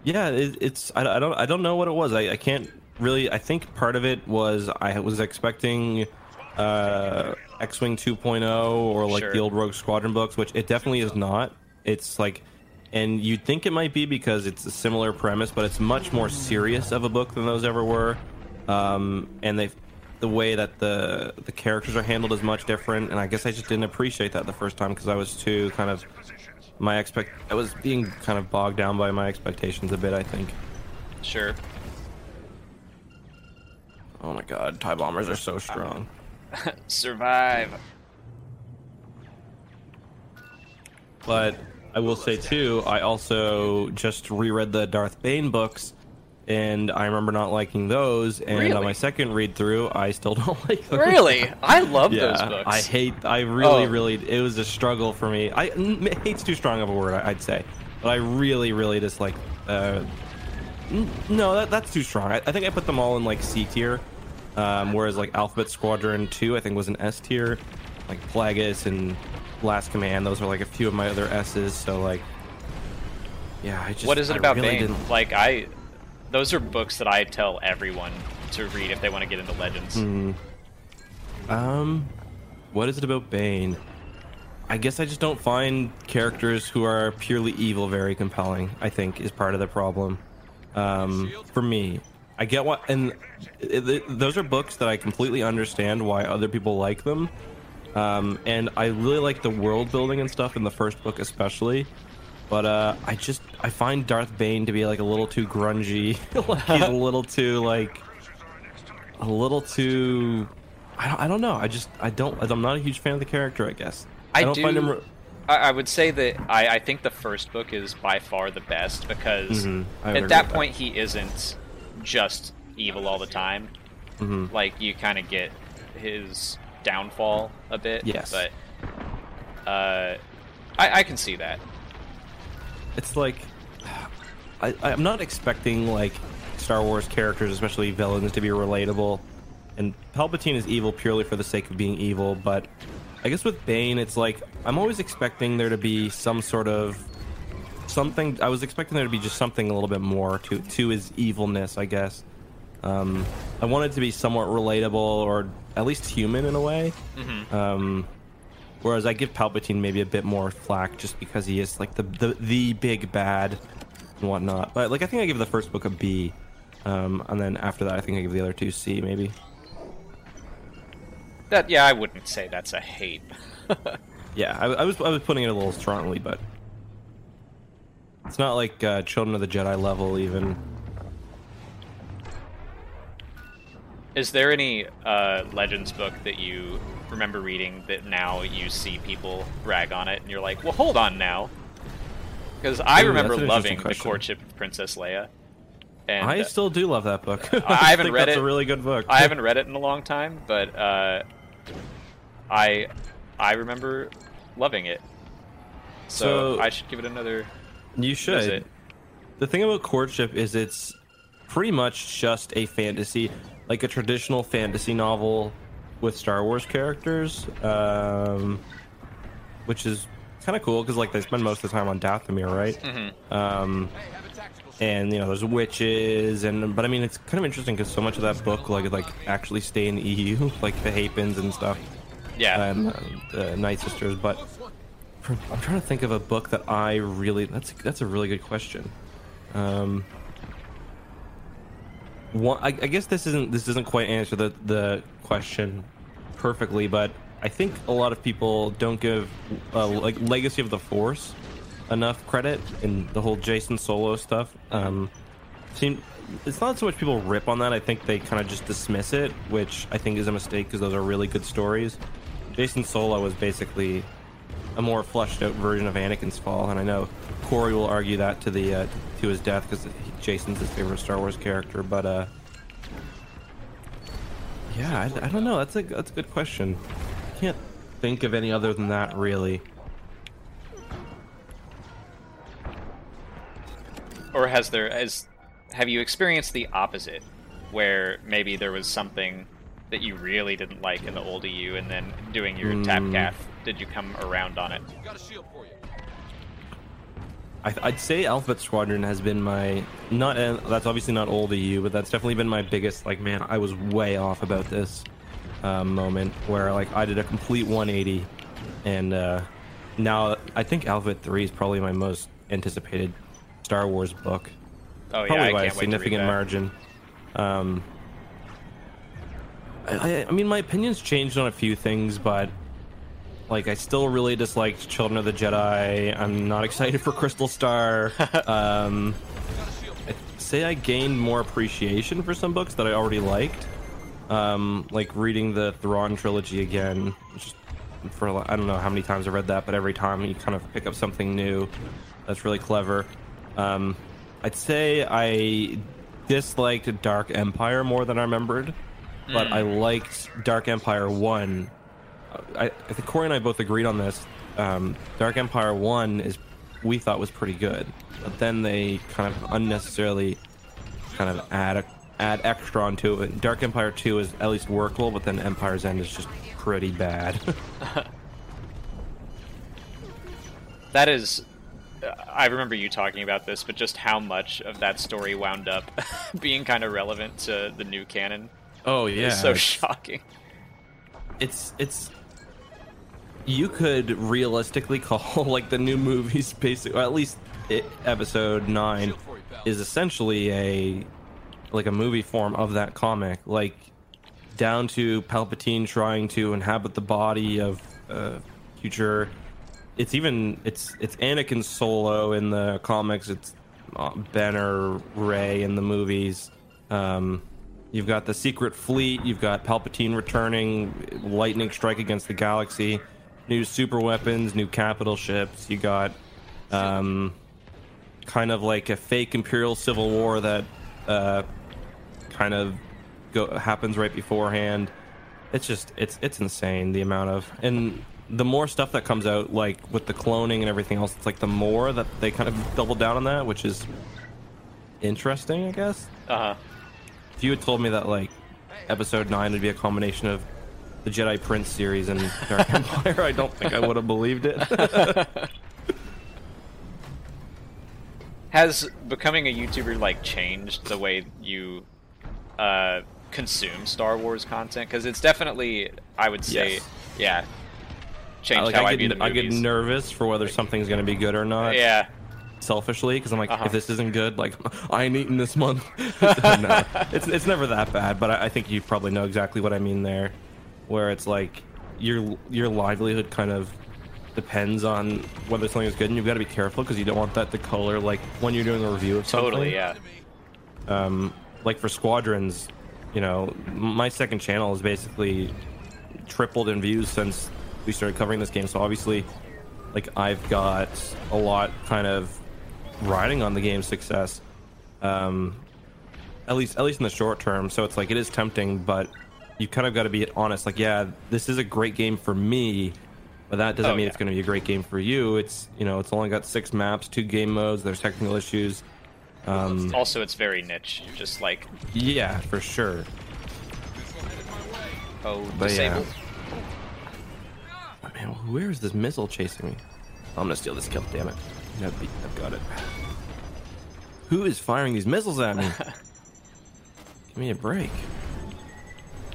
Yeah, it, it's I, I don't I don't know what it was. I, I can't really. I think part of it was I was expecting uh X-wing 2.0 or like Sure. the old Rogue Squadron books, which it definitely is not. It's like, and you'd think it might be because it's a similar premise, but it's much more serious of a book than those ever were. Um, and they, the way that the the characters are handled is much different. And I guess I just didn't appreciate that the first time because I was too kind of my expect. I was being kind of bogged down by my expectations a bit. I think. Sure. Oh my god, tie bombers are so strong. Survive. But I will say too, I also just reread the Darth Bane books, and I remember not liking those. And Really? on my second read through, I still don't like those. Really? I love Yeah, those books. I hate. I really, Oh. really. It was a struggle for me. I hate's too strong of a word, I'd say, but I really, really dislike. Uh, no, that, that's too strong. I, I think I put them all in like C tier, um, whereas like Alphabet Squadron Two, I think was an S tier. Like Plagueis and Last Command, those are like a few of my other S's. So like, yeah, I just. what is it I about really Bane? didn't- Like I, those are books that I tell everyone to read if they want to get into Legends. Hmm. Um, what is it about Bane? I guess I just don't find characters who are purely evil very compelling. I think is part of the problem. Um, for me, I get what, and it, it- those are books that I completely understand why other people like them. Um, and I really like the world building and stuff in the first book, especially. But uh, I just I find Darth Bane to be like a little too grungy. like he's a little too like a little too. I don't, I don't know. I just I don't. I'm not a huge fan of the character. I guess I don't do. find him. re- I, I would say that I, I think the first book is by far the best because Mhm, at that point he isn't just evil all the time. Mhm. Like you kind of get his downfall a bit. Yes. But uh, I, I can see that. It's like I, I'm not expecting like Star Wars characters, especially villains, to be relatable. And Palpatine is evil purely for the sake of being evil, but I guess with Bane, it's like I'm always expecting there to be some sort of something. I was expecting there to be just something a little bit more to to his evilness, I guess. Um, I wanted to be somewhat relatable or at least human in a way. Um, whereas I give Palpatine maybe a bit more flack just because he is like the the, the big bad and whatnot. But like I think I give the first book a B, um, and then after that I think I give the other two C maybe. That yeah, I wouldn't say that's a hate. Yeah, I, I was I was putting it a little strongly, but it's not like uh, Children of the Jedi level even. Is there any uh, Legends book that you remember reading that now you see people rag on it and you're like, well, hold on now? Because I Ooh, remember loving the courtship of Princess Leia. And I uh, still do love that book. I haven't read it. a really good book. I haven't read it in a long time, but uh, I I remember loving it. So, So- I should give it another. You should. visit. The thing about courtship is it's pretty much just a fantasy, like a traditional fantasy novel with Star Wars characters, um, which is kind of cool because like they spend most of the time on Dathomir, right? Mhm. Um, and you know there's witches and but I mean it's kind of interesting because so much of that book like like actually stay in the EU, like the Hapans and stuff Yeah. and uh, the Night Sisters. But I'm trying to think of a book that I really that's that's a really good question. Um, one, I, I guess this isn't this doesn't quite answer the the question perfectly, but I think a lot of people don't give uh, like Legacy of the Force enough credit in the whole Jacen Solo stuff. Um, seem it's not so much people rip on that. I think they kind of just dismiss it, which I think is a mistake because those are really good stories. Jacen Solo was basically a more fleshed out version of Anakin's fall, and I know Corey will argue that to the uh, to his death because Jacen's his favorite Star Wars character. But uh, yeah, I, I don't know. That's a that's a good question. Can't think of any other than that really. Or has there has have you experienced the opposite, where maybe there was something that you really didn't like in the old EU, and then doing your tap Hmm. caf, did you come around on it? I, I'd say Alphabet Squadron has been my not. Uh, that's obviously not all old EU, but that's definitely been my biggest. Like, man, I was way off about this um, moment where like I did a complete 180, and uh, now I think Alphabet Three is probably my most anticipated Star Wars book, Oh yeah, probably I by a can't wait to read significant margin. Um, I- I mean, my opinions changed on a few things, but like I still really disliked Children of the Jedi. I'm not excited for Crystal Star. um, I'd say I gained more appreciation for some books that I already liked. Um, like reading the Thrawn trilogy again, just for I don't know how many times I read that, but every time you kind of pick up something new. That's really clever. Um, I'd say I disliked Dark Empire more than I remembered, but I liked Dark Empire One. I, I think Corey and I both agreed on this. Um, Dark Empire One is we thought was pretty good, but then they kind of unnecessarily kind of add a, add extra onto it. Dark Empire Two is at least workable, but then Empire's End is just pretty bad. That is, I remember you talking about this, but just how much of that story wound up being kind of relevant to the new canon oh yeah, is so it's- shocking. it's it's you could realistically call like the new movies basically or at least it, episode 9 is essentially a like a movie form of that comic. Like down to palpatine trying to inhabit the body of uh, future. It's even it's it's anakin solo in the comics. It's uh, ben or Rey in the movies. Um You've got the secret fleet. You've got Palpatine returning, lightning strike against the galaxy, new super weapons, new capital ships. You got um, kind of like a fake Imperial civil war that uh, kind of go, happens right beforehand. It's just it's it's insane the amount of and the more stuff that comes out like with the cloning and everything else. It's like the more that they kind of double down on that, which is interesting, I guess Uh huh. if you had told me that like episode 9 would be a combination of the jedi prince series and dark empire. I don't think i would have believed it. Has becoming a YouTuber like changed the way you uh, consume Star Wars content? Because it's definitely, I would say, Yes. yeah, changed like, how I, I, view get, I get nervous for whether something's going to be good or not yeah, selfishly because i'm like Uh-huh. if this isn't good like i ain't eating this month. No, it's, it's never that bad but I, I think you probably know exactly what i mean there where it's like your your livelihood kind of depends on whether something is good and you've got to be careful because you don't want that to color like when you're doing a review of something totally, yeah. um, like for squadrons, you know, my second channel is basically tripled in views since we started covering this game. So obviously, like I've got a lot kind of riding on the game's success. Um, at least, at least in the short term. So it's like it is tempting, but you kind of got to be honest. Like, yeah, this is a great game for me, but that doesn't Oh, mean yeah. it's going to be a great game for you. It's you know, it's only got six maps, two game modes. There's technical issues. Um, Also, it's very niche. Just like, yeah, for sure. oh, But yeah. disabled. Oh, man, where is this missile chasing me? I'm gonna steal this kill. Damn it! I've got it. Who is firing these missiles at me? Give me a break.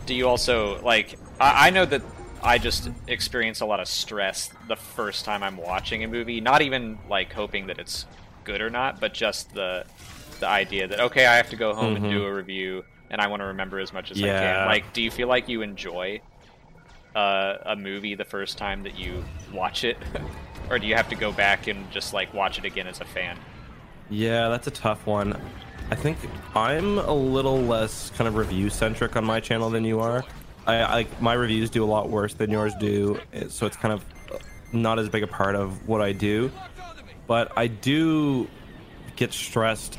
Do you also like? I, I know that I just experience a lot of stress the first time I'm watching a movie. Not even like hoping that it's good or not, but just the the idea that okay, I have to go home and do a review, and I want to remember as much as I Mm-hmm. Yeah. can. Like, do you feel like you enjoy uh, a movie the first time that you watch it, or do you have to go back and just like watch it again as a fan? Yeah, that's a tough one. I think I'm a little less kind of review centric on my channel than you are. I, I my reviews do a lot worse than yours do, so it's kind of not as big a part of what I do. But I do get stressed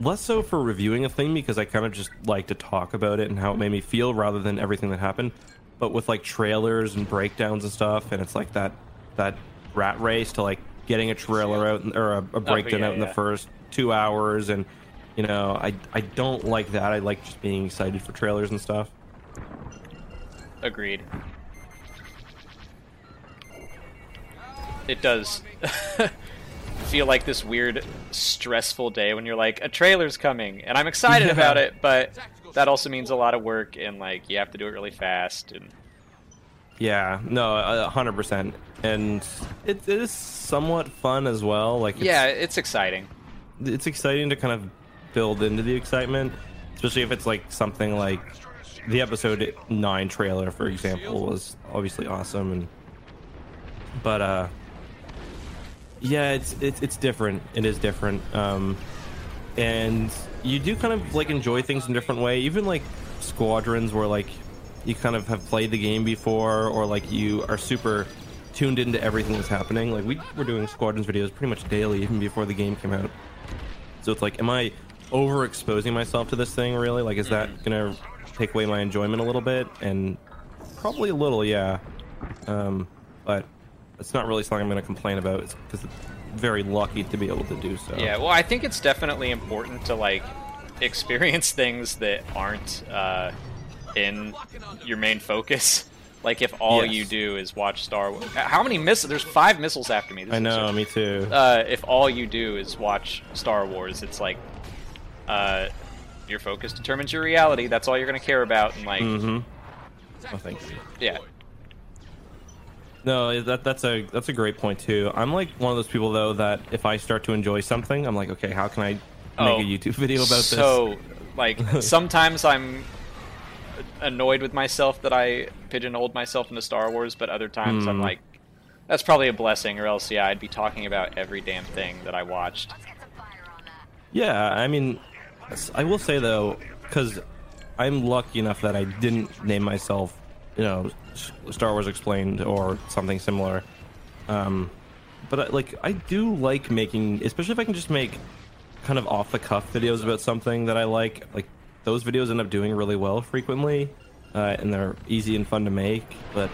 less so for reviewing a thing because I kind of just like to talk about it and how it made me feel rather than everything that happened. But with like trailers and breakdowns and stuff, and it's like that that rat race to like getting a trailer out or a, a oh, breakdown yeah, out in yeah. the first two hours, and you know I I don't like that. I like just being excited for trailers and stuff. Agreed. It does feel like this weird, stressful day when you're like, a trailer's coming, and I'm excited Yeah. about it, but that also means a lot of work, and like you have to do it really fast. And Yeah, no, a hundred percent, and it, it is somewhat fun as well. Like it's, yeah, it's exciting. it's exciting to kind of build into the excitement, especially if it's like something like the episode nine trailer, for example, was obviously awesome, and but uh, yeah, it's it's it's different. It is different. Um, and you do kind of like enjoy things in a different way. Even like squadrons, where like you kind of have played the game before, or like you are super tuned into everything that's happening. Like we were doing squadrons videos pretty much daily, even before the game came out. So it's like, am I overexposing myself to this thing? Really? Like, is that gonna take away my enjoyment a little bit? And probably a little, yeah. Um, but it's not really something I'm gonna complain about. It's because it's very lucky to be able to do so. Yeah, well, I think it's definitely important to like experience things that aren't uh, in your main focus. Like if all Yes. you do is watch Star Wars. How many missiles? There's five missiles after me. This I know, me too. uh, if all you do is watch Star Wars, it's like uh, your focus determines your reality. That's all you're gonna care about, and like, Mm-hmm. Oh, thank you. yeah, No, that that's a that's a great point too. I'm like one of those people though that if I start to enjoy something, I'm like, okay, how can I make Oh, a YouTube video about this? so like sometimes I'm annoyed with myself that I pigeonholed myself into Star Wars, but other times I'm Hmm. like, that's probably a blessing, or else yeah, I'd be talking about every damn thing that I watched. Yeah, I mean, I will say though, because I'm lucky enough that I didn't name myself, you know, Star Wars Explained or something similar. Um, but I, like, I do like making, especially if I can just make kind of off the cuff videos about something that I like. Like those videos end up doing really well frequently, uh, and they're easy and fun to make. But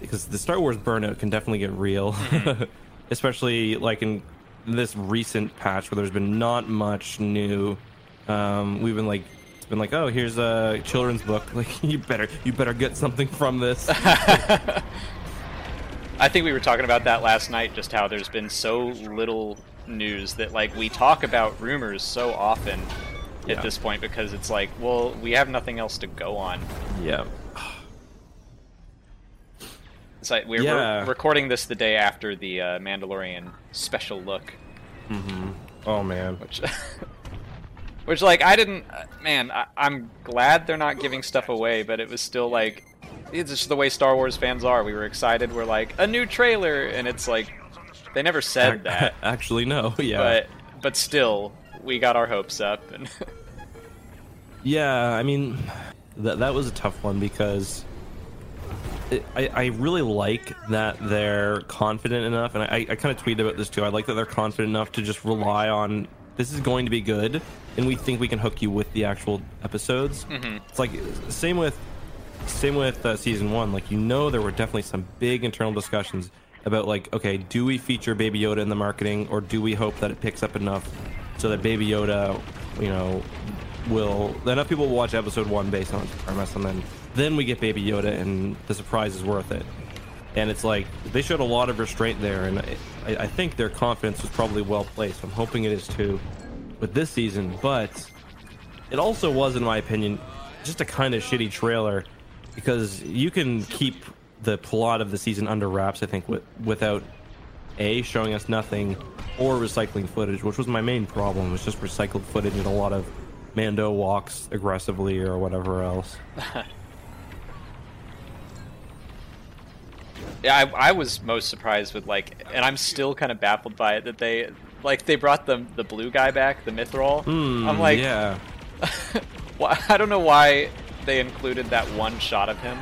because the Star Wars burnout can definitely get real, especially like in this recent patch where there's been not much new. Um, we've been like, it's been like, oh, here's a children's book. Like, you better, you better get something from this. I think we were talking about that last night, just how there's been so little news that like we talk about rumors so often Yeah. at this point because it's like, well, we have nothing else to go on. yeah, It's like we're, Yeah. recording this the day after the uh, Mandalorian special look, oh man, which, which like I didn't, man, I, I'm glad they're not giving stuff away, but it was still like, it's just the way Star Wars fans are. We were excited. We're like a new trailer, and it's like they never said that, actually no, yeah. but but still, we got our hopes up, and Yeah, I mean, that that was a tough one because it, I I really like that they're confident enough, and I, I kind of tweeted about this too. I like that they're confident enough to just rely on this is going to be good, and we think we can hook you with the actual episodes. It's like same with same with uh, season one. Like you know, there were definitely some big internal discussions about like, okay, do we feature Baby Yoda in the marketing, or do we hope that it picks up enough so that Baby Yoda, you know, will enough people will watch episode one based on its premise, and then then we get Baby Yoda, and the surprise is worth it. And it's like they showed a lot of restraint there, and I I think their confidence was probably well placed. I'm hoping it is too with this season, but it also was, in my opinion, just a kind of shitty trailer because you can keep the plot of the season under wraps. I think with, without a showing us nothing or recycling footage, which was my main problem. Was just recycled footage and a lot of Mando walks aggressively or whatever else. yeah, I, I was most surprised with like, and I'm still kind of baffled by it that they like they brought the the blue guy back, the Mythrol. Hmm, I'm like, yeah, why, I don't know why they included that one shot of him.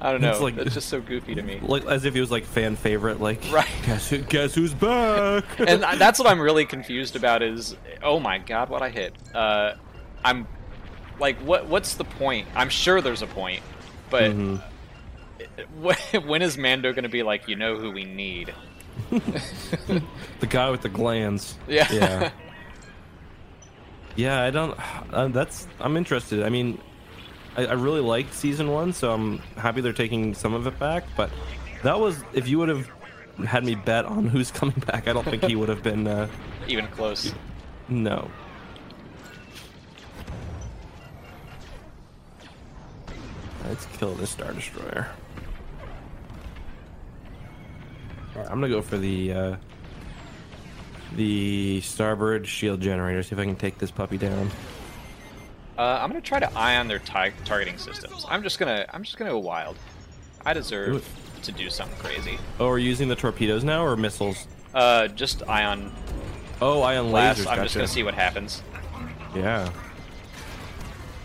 I don't know. It's like- it's just so goofy to me. like as if he was like fan favorite. Like, Right. Guess who, guess who's back? and that's what I'm really confused about is oh my god what I hit uh I'm like what what's the point I'm sure there's a point but Mhm. when is Mando gonna be like you know who we need the guy with the glands. Yeah. Yeah. yeah, I don't. Uh, that's. I'm interested. I mean, I, I really liked season one, so I'm happy they're taking some of it back. But that was if you would have had me bet on who's coming back, I don't think he would have been. Uh, even close no. Let's kill this Star Destroyer. Alright, I'm gonna go for the uh, the starboard shield generator. See if I can take this puppy down. uh, I'm gonna try to eye on their ti- targeting systems I'm just gonna I'm just gonna go wild I deserve to do something crazy Oh, we're using the torpedoes now or missiles? uh just ion Oh, ion Last, lasers. I'm just gonna see what happens. Yeah.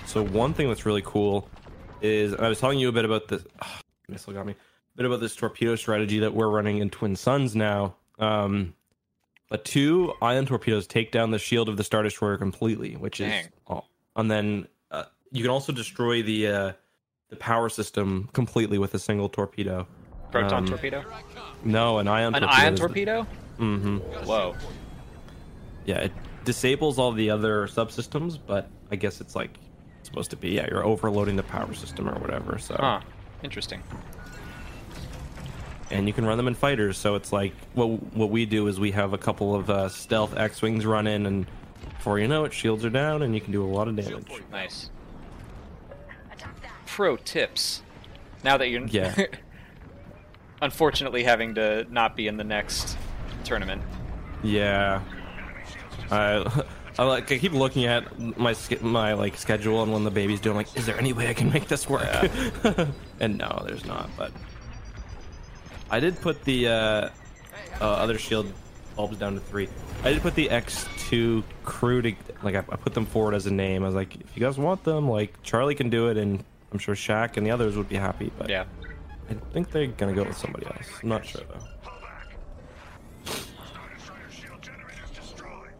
So one thing that's really cool is I was telling you a bit about this. Oh, missile got me. Bit about this torpedo strategy that we're running in Twin Suns now. Um, but two ion torpedoes take down the shield of the Star Destroyer completely, which Dang. is, oh, and then uh, you can also destroy the uh, the power system completely with a single torpedo. Proton Um, torpedo? No, an ion. An torpedo ion torpedo? Mhm. Whoa. Yeah, it disables all the other subsystems, but I guess it's like supposed to be. Yeah, you're overloading the power system or whatever. So, Huh. Interesting. And you can run them in fighters. So it's like what what we do is we have a couple of uh, stealth X wings run in, and before you know it, shields are down, and you can do a lot of damage. Nice. Pro tips. Now that you're Yeah. unfortunately having to not be in the next tournament. Yeah, I. I like. I keep looking at my my like schedule and when the baby's doing. Like, is there any way I can make this work? and no, there's not. But I did put the uh, uh, other shield bulbs down to three. I did put the X2 crew to like I, I put them forward as a name. I was like, if you guys want them, like Charlie can do it, and I'm sure Shaq and the others would be happy. But Yeah. I think they're gonna go with somebody else. I'm not sure though.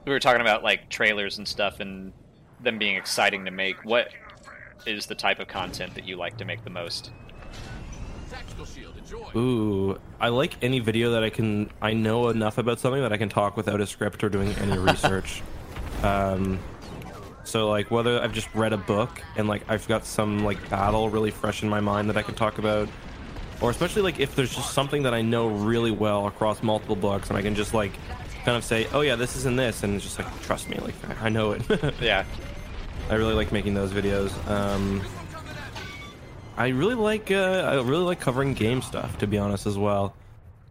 We were talking about like trailers and stuff and them being exciting to make. What is the type of content that you like to make the most? Tactical shield, enjoy. Ooh, I like any video that I can. I know enough about something that I can talk without a script or doing any research. um, so like whether I've just read a book and like I've got some like battle really fresh in my mind that I can talk about, or especially like if there's just something that I know really well across multiple books and I can just like kind of say, oh yeah, this is in this, and it's just like trust me, like I know it. Yeah. I really like making those videos. Um, I really like uh, I really like covering game stuff, to be honest, as well.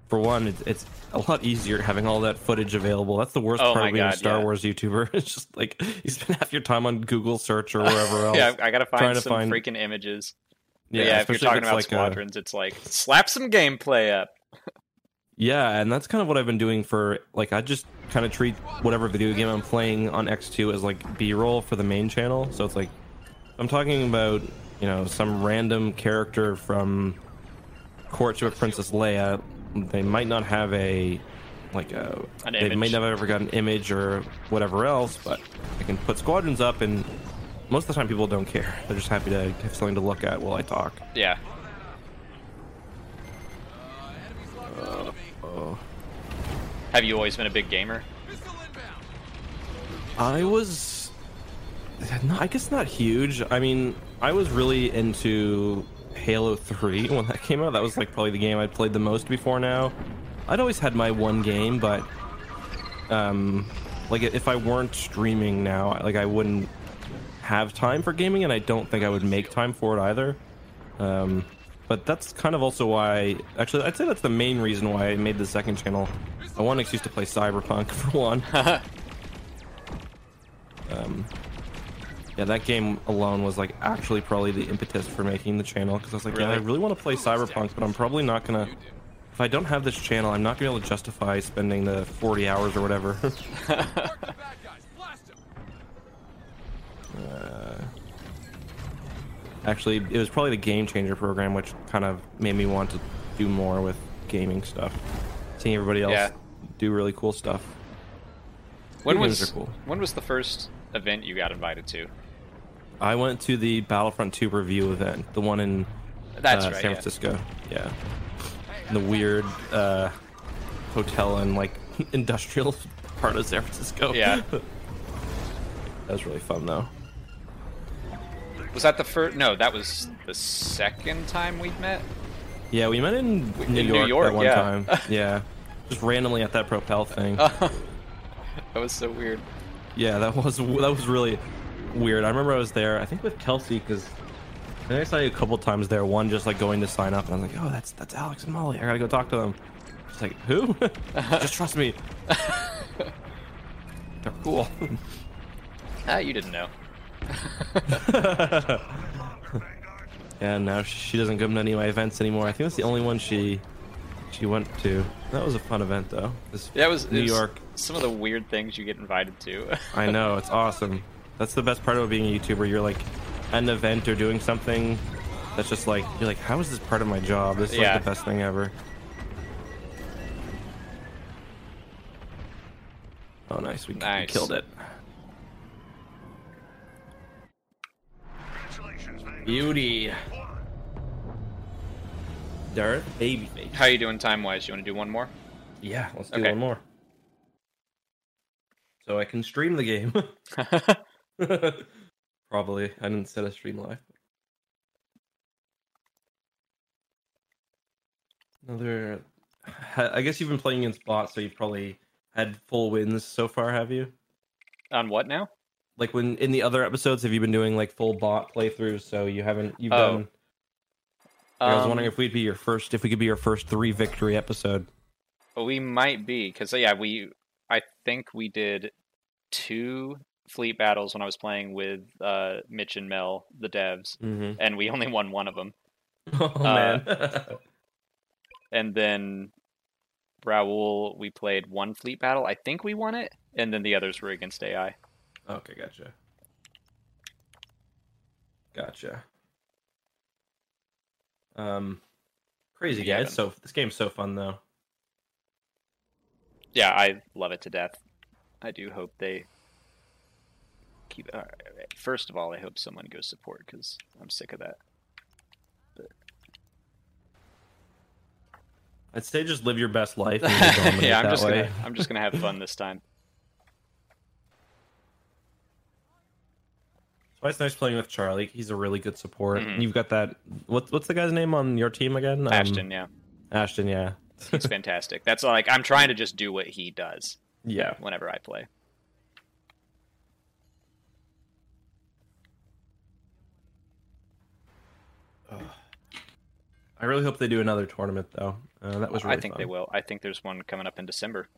For one, it's, it's a lot easier having all that footage available. That's the worst Oh part of being a Star yeah. Wars YouTuber. It's just like you spend half your time on Google search or wherever else. yeah, I gotta find some find- freaking images. yeah, Yeah, if you're especially talking it's about like a- squadrons, it's like slap some gameplay up. Yeah, and that's kind of what I've been doing for like I just kind of treat whatever video game I'm playing on X2 as like B-roll for the main channel. So it's like I'm talking about, you know, some random character from Courtship of Princess Leia. They might not have a like a An they may never ever got an image or whatever else, but I can put squadrons up and most of the time people don't care. They're just happy to have something to look at while I talk. Yeah. Oh. Have you always been a big gamer? I was, no, I guess not huge. I mean, I was really into Halo 3 when that came out. That was like probably the game I'd played the most before now. I'd always had my one game, but um, like if I weren't streaming now, like I wouldn't have time for gaming, and I don't think I would make time for it either. Um, but that's kind of also why. Actually, I'd say that's the main reason why I made the second channel. I want an excuse to play Cyberpunk for one. um, yeah, that game alone was like actually probably the impetus for making the channel because I was like, yeah, I Really? really want to play Cyberpunk, but I'm probably not gonna. If I don't have this channel, I'm not gonna be able to justify spending the 40 hours or whatever. Mark the bad guys. Blast them. actually, it was probably the Game Changer program, which kind of made me want to do more with gaming stuff. Seeing everybody else Yeah. do really cool stuff. When was cool. when was the first event you got invited to? I went to the Battlefront 2 review event, the one in That's uh, right. San. Francisco. Yeah. In the weird uh, hotel and like industrial part of San Francisco. Yeah. that was really fun though. Was that the first? No, that was the second time we met. Yeah, we met in New New York, York, that one yeah. time. Yeah. Just randomly at that Propel thing. that was so weird. Yeah, that was that was really weird. I remember I was there. I think with Kelsey because I think I saw you a couple times there. One just like going to sign up, and I was like, "Oh, that's that's Alex and Mollie. I gotta go talk to them." She's like, "Who?" just trust me. They're cool. Ah, you didn't know. and now she doesn't come to any of my events anymore. I think that's the only one she she went to. That was a fun event though. This Yeah, it was it New was York. some of the weird things you get invited to. I know it's awesome. That's the best part about being a YouTuber. You're like at an event or doing something that's just like you're like, how is this part of my job? This is Yeah. like the best thing ever. Oh, nice. We, we killed it. Beauty. Darth Babyface. How you doing time wise? You want to do one more? Yeah, let's do Okay. one more. So I can stream the game. Probably. I didn't set a stream live. Another. I guess you've been playing against bots, so you've probably had full wins so far, have you? On what now? Like when in the other episodes, have you been doing like full bot playthroughs? So you haven't. You've Oh. done. I was Um, wondering if we'd be your first, if we could be your first three victory episode. We might be because yeah, we I think we did two fleet battles when I was playing with uh, Mitch and Mel, the devs, Mm-hmm. and we only won one of them. Oh man. And then Raul, we played one fleet battle. I think we won it, and then the others were against AI. Okay, gotcha. Gotcha. Um, crazy Yeah, guys. So this game's so fun though. Yeah, I love it to death. I do hope they keep. Uh, first of all, I hope someone goes support because I'm sick of that. But... I'd say just live your best life. And yeah, I'm just way. gonna I'm just gonna have fun this time. Why it's nice playing with Charlie. He's a really good support. Mhm. You've got that. What's what's the guy's name on your team again? Um, Ashton, yeah, Ashton. Yeah. he's fantastic. That's like I'm trying to just do what he does yeah. whenever I play. I really hope they do another tournament though. Uh, that was really I think fun. they will. I think there's one coming up in December.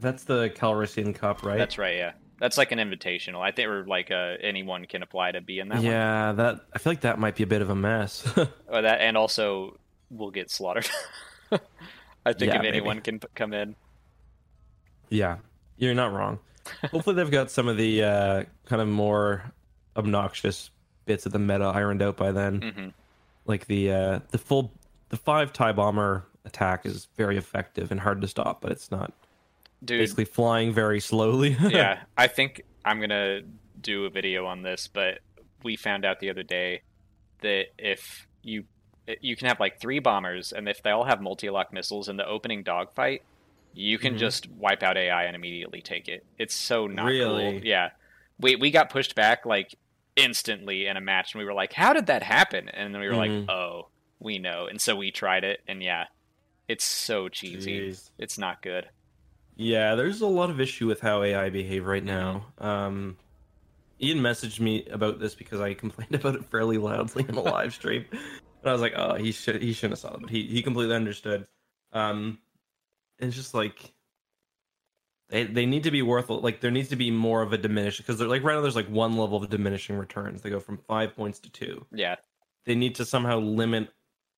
That's the Calrissian Cup, right? That's right. Yeah, that's like an invitational. I think or like uh, anyone can apply to be in that one. yeah, that I feel like that might be a bit of a mess. Or that, and also we'll get slaughtered. I think Yeah, if maybe. anyone can p- come in. Yeah, you're not wrong. Hopefully, they've got some of the uh, kind of more obnoxious bits of the meta ironed out by then. hmm Like the uh, the full the five tie bomber attack is very effective and hard to stop, but it's not Dude, basically flying very slowly. yeah, I think I'm gonna do a video on this, but we found out the other day that if you you can have like three bombers, and if they all have multi-lock missiles in the opening dogfight, you can Mhm. just wipe out AI and immediately take it. It's so not Really? cool. Yeah, we we got pushed back like instantly in a match, and we were like, "How did that happen?" And then we were Mhm. like, "Oh, we know." And so we tried it, and yeah, it's so cheesy. Jeez. It's not good. Yeah, there's a lot of issue with how AI behave right now. Um, Ian messaged me about this because I complained about it fairly loudly in a live stream, and I was like, "Oh, he should he shouldn't have saw it," but he he completely understood. Um, and it's just like they they need to be worth like there needs to be more of a diminishing because they're like right now there's like one level of diminishing returns. They go from five points to two. Yeah, They need to somehow limit.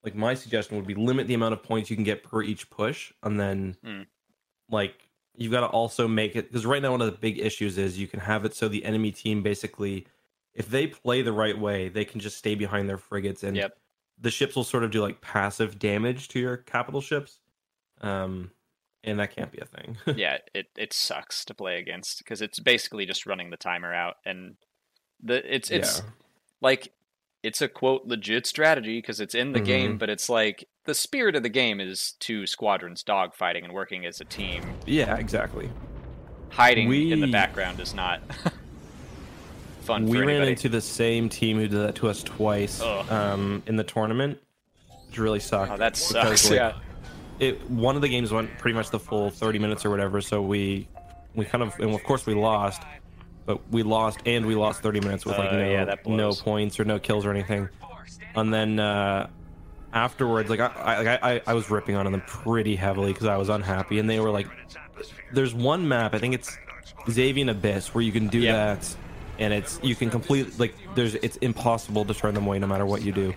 Like my suggestion would be limit the amount of points you can get per each push, and then Mm. like you've got to also make it because right now one of the big issues is you can have it so the enemy team basically if they play the right way they can just stay behind their frigates and Yep. the ships will sort of do like passive damage to your capital ships um and that can't be a thing yeah, it it sucks to play against because it's basically just running the timer out, and the it's it's Yeah. like it's a quote legit strategy because it's in the game, Mhm. but it's like the spirit of the game is two squadrons dogfighting and working as a team. yeah exactly Hiding in the background is not fun we ran into the same team who did that to us twice um in the tournament which really sucked oh, that because, sucks. like, yeah, it one of the games went pretty much the full 30 minutes or whatever so we we kind of and of course we lost but we lost and we lost 30 minutes with like Uh, no yeah, no points or no kills or anything. And then uh afterwards like i i I, I was ripping on them pretty heavily because i was unhappy and they were like there's one map i think it's Zavian Abyss where you can do Yep. that and it's you can complete like there's it's impossible to turn them away no matter what you do.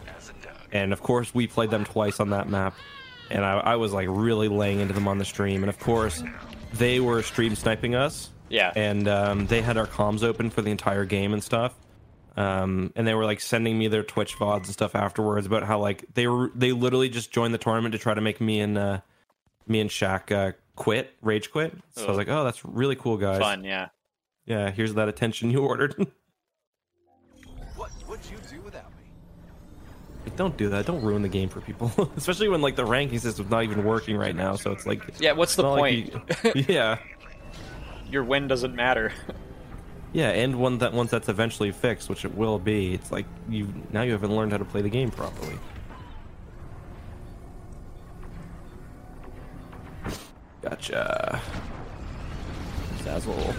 And of course we played them twice on that map and I, I was like really laying into them on the stream and of course they were stream sniping us, Yeah. and um, they had our comms open for the entire game and stuff. Um, and they were like sending me their Twitch vods and stuff afterwards about how like they were they literally just joined the tournament to try to make me and uh, me and Shaq uh, quit, rage quit. So I was like, oh, that's really cool, guys. Fun, yeah. Yeah, here's that attention you ordered. Like, don't do that. Don't ruin the game for people, especially when like the ranking system's not even working right now. So it's like, Yeah, what's the point? like you- yeah, Your win doesn't matter. yeah, and one that once that's eventually fixed, which it will be, it's like you now you haven't learned how to play the game properly. Gotcha. Zazzle.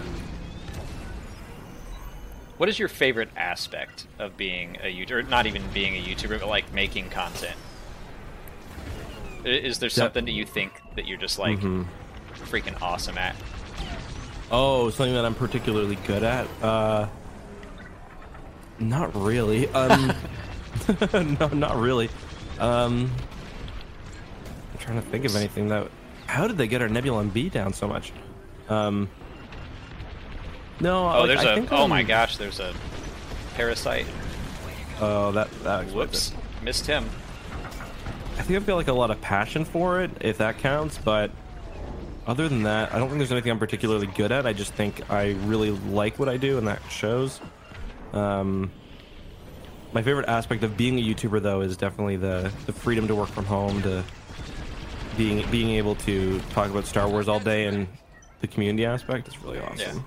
What is your favorite aspect of being a YouTuber? Or not even being a YouTuber, but like making content. Is there something that you think that you're just like Mhm. freaking awesome at? Oh, something that I'm particularly good at? Uh, not really. Um, no, not really. Um, I'm trying to think of anything that. How did they get our Nebula B down so much? Um, no. Oh, like, there's I a. think Oh my I'm- gosh, there's a parasite. Oh, that that Whoops, it. missed him. I think I've got like a lot of passion for it, if that counts. But other than that, I don't think there's anything I'm particularly good at. I just think I really like what I do, and that shows. Um, my favorite aspect of being a YouTuber, though, is definitely the the freedom to work from home, to being being able to talk about Star Wars all day, and the community aspect is really awesome. Yeah.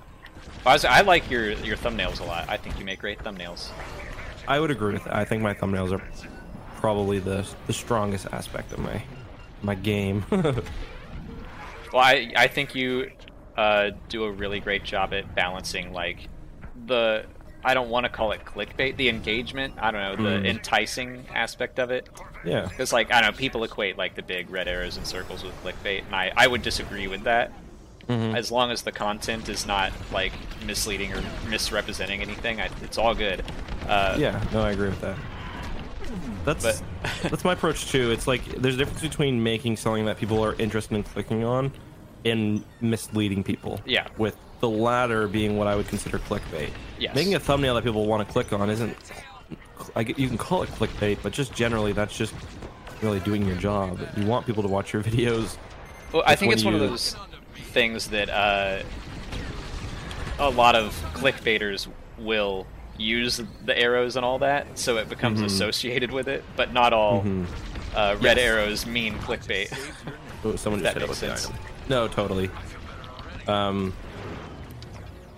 I, was, I like your your thumbnails a lot. I think you make great thumbnails. I would agree with that. I think my thumbnails are probably the the strongest aspect of my my game. Well, I I think you uh, do a really great job at balancing like the I don't want to call it clickbait, the engagement. I don't know the Mm. enticing aspect of it. yeah. Because like I don't know, people equate like the big red arrows and circles with clickbait, and I I would disagree with that. Mhm. As long as the content is not like misleading or misrepresenting anything, I, it's all good. Uh, Yeah, no, I agree with that. That's But- that's my approach too. It's like there's a difference between making something that people are interested in clicking on and misleading people. Yeah. With the latter being what I would consider clickbait. Yes. Making a thumbnail that people want to click on isn't. I get, you can call it clickbait, but just generally that's just really doing your job. You want people to watch your videos. Well, I think it's one of those things that uh, a lot of clickbaiters will use the arrows and all that, so it becomes Mhm. associated with it. But not all Mhm. uh, red Yes. arrows mean clickbait. Oh, someone just That hit it makes with the sense. item. No, totally. Um,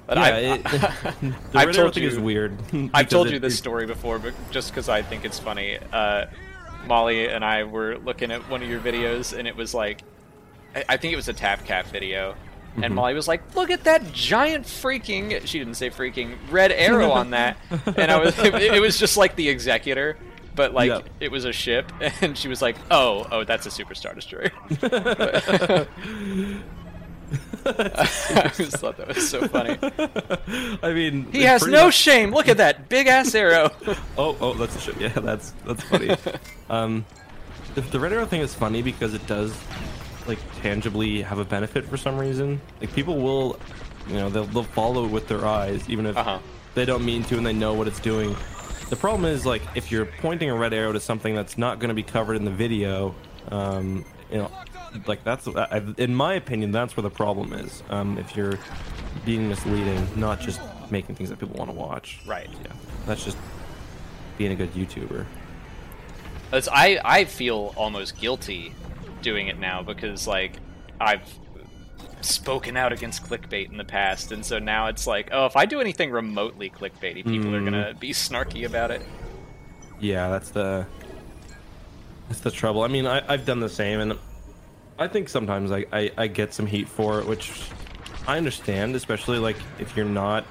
But yeah, I, it, the I've red told thing you- is weird. I've told it- you this story before, but just because I think it's funny. Uh, Mollie and I were looking at one of your videos, and it was like, I, think it was a Tap Caf video. And Mhm. Mollie was like, "Look at that giant freaking—" She didn't say freaking red arrow on that, and I was. It, it was just like the executor, but like Yep. it was a ship, and she was like, "Oh, oh, that's a superstar destroyer." I just thought that was so funny. I mean, He has no much- shame. Look at that big ass arrow. Oh, oh, that's a shit. Yeah, that's that's funny. um, the, the red arrow thing is funny because it does like tangibly have a benefit for some reason. Like people will, you know, they'll they'll follow with their eyes even if Uh-huh. they don't mean to and they know what it's doing. The problem is like if you're pointing a red arrow to something that's not going to be covered in the video, um, you know, like that's I, in my opinion that's where the problem is. Um, if you're being misleading, not just making things that people want to watch. right. Yeah, that's just being a good YouTuber. It's, I I feel almost guilty doing it now because like I've spoken out against clickbait in the past, and so now it's like, oh, if I do anything remotely clickbaity, people are Mm. gonna be snarky about it. Yeah, that's the that's the trouble. I mean, I, I've done the same, and I think sometimes I, I, I get some heat for it, which I understand, especially like if you're not.